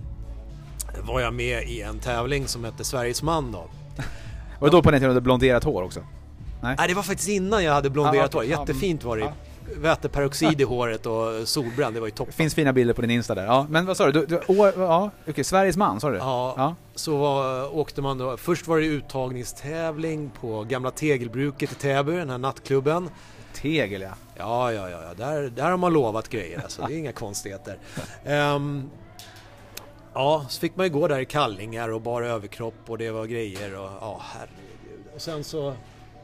var jag med i en tävling som hette Sveriges man då. Och då på den tiden hade du blonderat hår också? Nej, det var faktiskt innan jag hade blonderat Ah, hår. okej. Jättefint var det. Ja. Väteperoxid i håret och solbränd, det var ju toppen. Det finns fina bilder på din Insta där. Ja, men vad sa du? du, du år, ja, okej, Sveriges man sa du? Ja, ja. så var, åkte man då, först var det uttagningstävling på gamla Tegelbruket i Täby, den här nattklubben. Tegel ja. Ja, ja, ja. Där, där har man lovat grejer alltså. Det är inga konstigheter. Ehm, ja, så fick man ju gå där i kallingar och bara överkropp och det var grejer och ja, herregud. Och sen så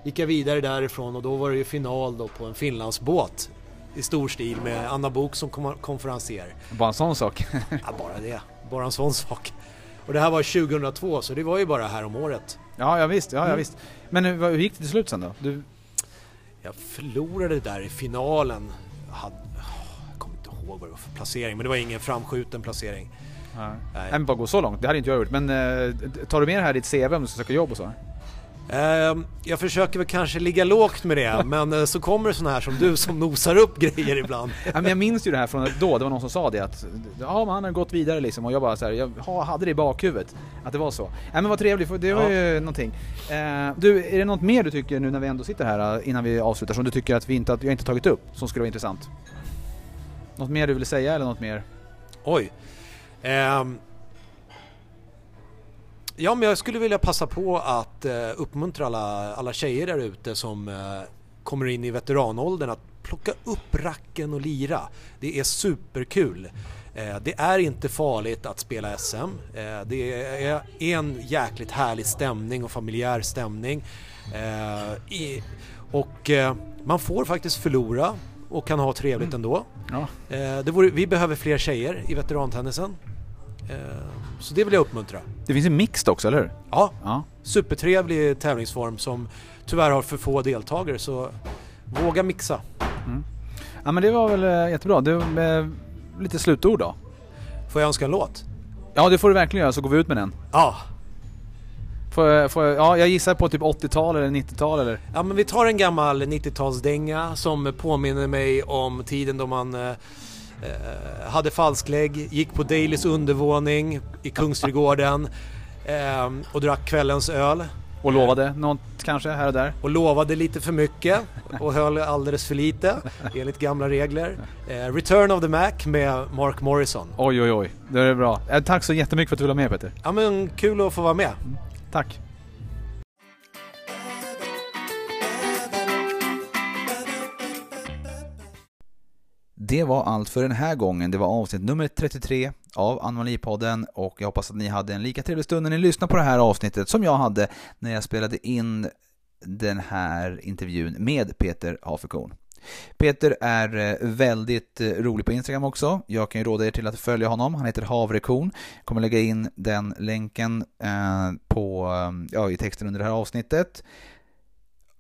gick jag vidare därifrån och då var det ju final då på en Finlandsbåt i stor stil med Anna Bok som konferencier. Bara en sån sak. Ja, bara det. Bara en sån sak. Och det här var 2002 så det var ju bara här om året. ja, ja visst. Ja, ja, Mm. visst. Men hur gick det till slut sen då? Du, Jag förlorade där i finalen. Jag, hade, jag kommer inte ihåg vad det var för placering men det var ingen framskjuten placering. nej. Nej. men bara gå så långt. Det hade inte jag gjort. Men eh, tar du med det här i ditt CV om du ska söka jobb och så? Ehm, jag försöker väl kanske ligga lågt med det men eh, så kommer det såna här som du som nosar upp grejer ibland. ja, men jag minns ju det här från då, det var någon som sa det att ja, men han har gått vidare liksom och jag bara så här, jag ha- hade det i bakhuvudet att det var så. Ja, men vad trevligt, för det var Ja. ju någonting. Eh, du, är det något mer du tycker nu när vi ändå sitter här eh, innan vi avslutar som du tycker att vi inte, att vi inte tagit upp som skulle vara intressant? Något mer du vill säga eller något mer? Oj. Ehm, ja men jag skulle vilja passa på att eh, uppmuntra alla, alla tjejer där ute som eh, kommer in i veteranåldern att plocka upp racken och lira. Det är superkul. Eh, det är inte farligt att spela SM. Eh, det är en jäkligt härlig stämning och familjär stämning. I, och man får faktiskt förlora och kan ha trevligt ändå. Ja. Vore, vi behöver fler tjejer i veterantennisen. Så det vill jag uppmuntra. Det finns ju mixed också, eller hur? Ja, Ja. supertrevlig tävlingsform som tyvärr har för få deltagare så våga mixa. Ja men det var väl eh, jättebra. Du, eh, lite slutord då? Får jag önska en låt? Ja det får du verkligen göra så går vi ut med den. Ja, Får, jag- får, ja jag gissar på typ 80-tal eller 90-tal eller? ja men vi tar en gammal 90-talsdänga som påminner mig om tiden då man eh, hade falsklägg, gick på Dailys undervåning i Kungsträdgården eh, och drack kvällens öl. Och lovade något kanske här och där? och lovade lite för mycket och höll alldeles för lite enligt gamla regler. Eh, Return of the Mac med Mark Morrison. Oj oj oj, det är bra. Eh, tack så jättemycket för att du ville vara med Peter. Ja men kul att få vara med. Tack. Det var allt för den här gången. Det var avsnitt nummer 33 av Anomalipodden och jag hoppas att ni hade en lika trevlig stund när ni lyssnade på det här avsnittet som jag hade när jag spelade in den här intervjun med Peter Hafekorn. Peter är eh, väldigt eh, rolig på Instagram också. Jag kan ju råda er till att följa honom. Han heter Havrekon. Jag kommer lägga in den länken eh, på, ja, i texten under det här avsnittet.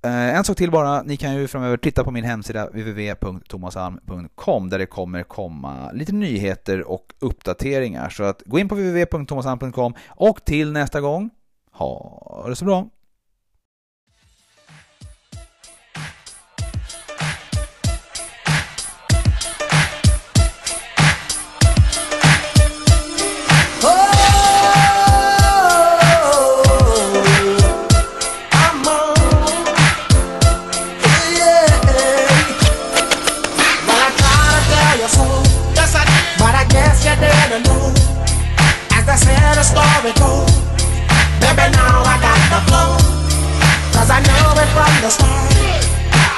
Eh, en sak till bara, ni kan ju framöver titta på min hemsida www.tomasalm.com där det kommer komma lite nyheter och uppdateringar. Så att gå in på www.tomasalm.com och till nästa gång, ha det så bra! Goes. Baby, now I got the flow. Cause I knew it from the start.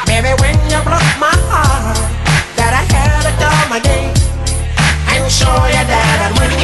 Baby, when you broke my heart, that I had to come again. I'm sure you that I'd win.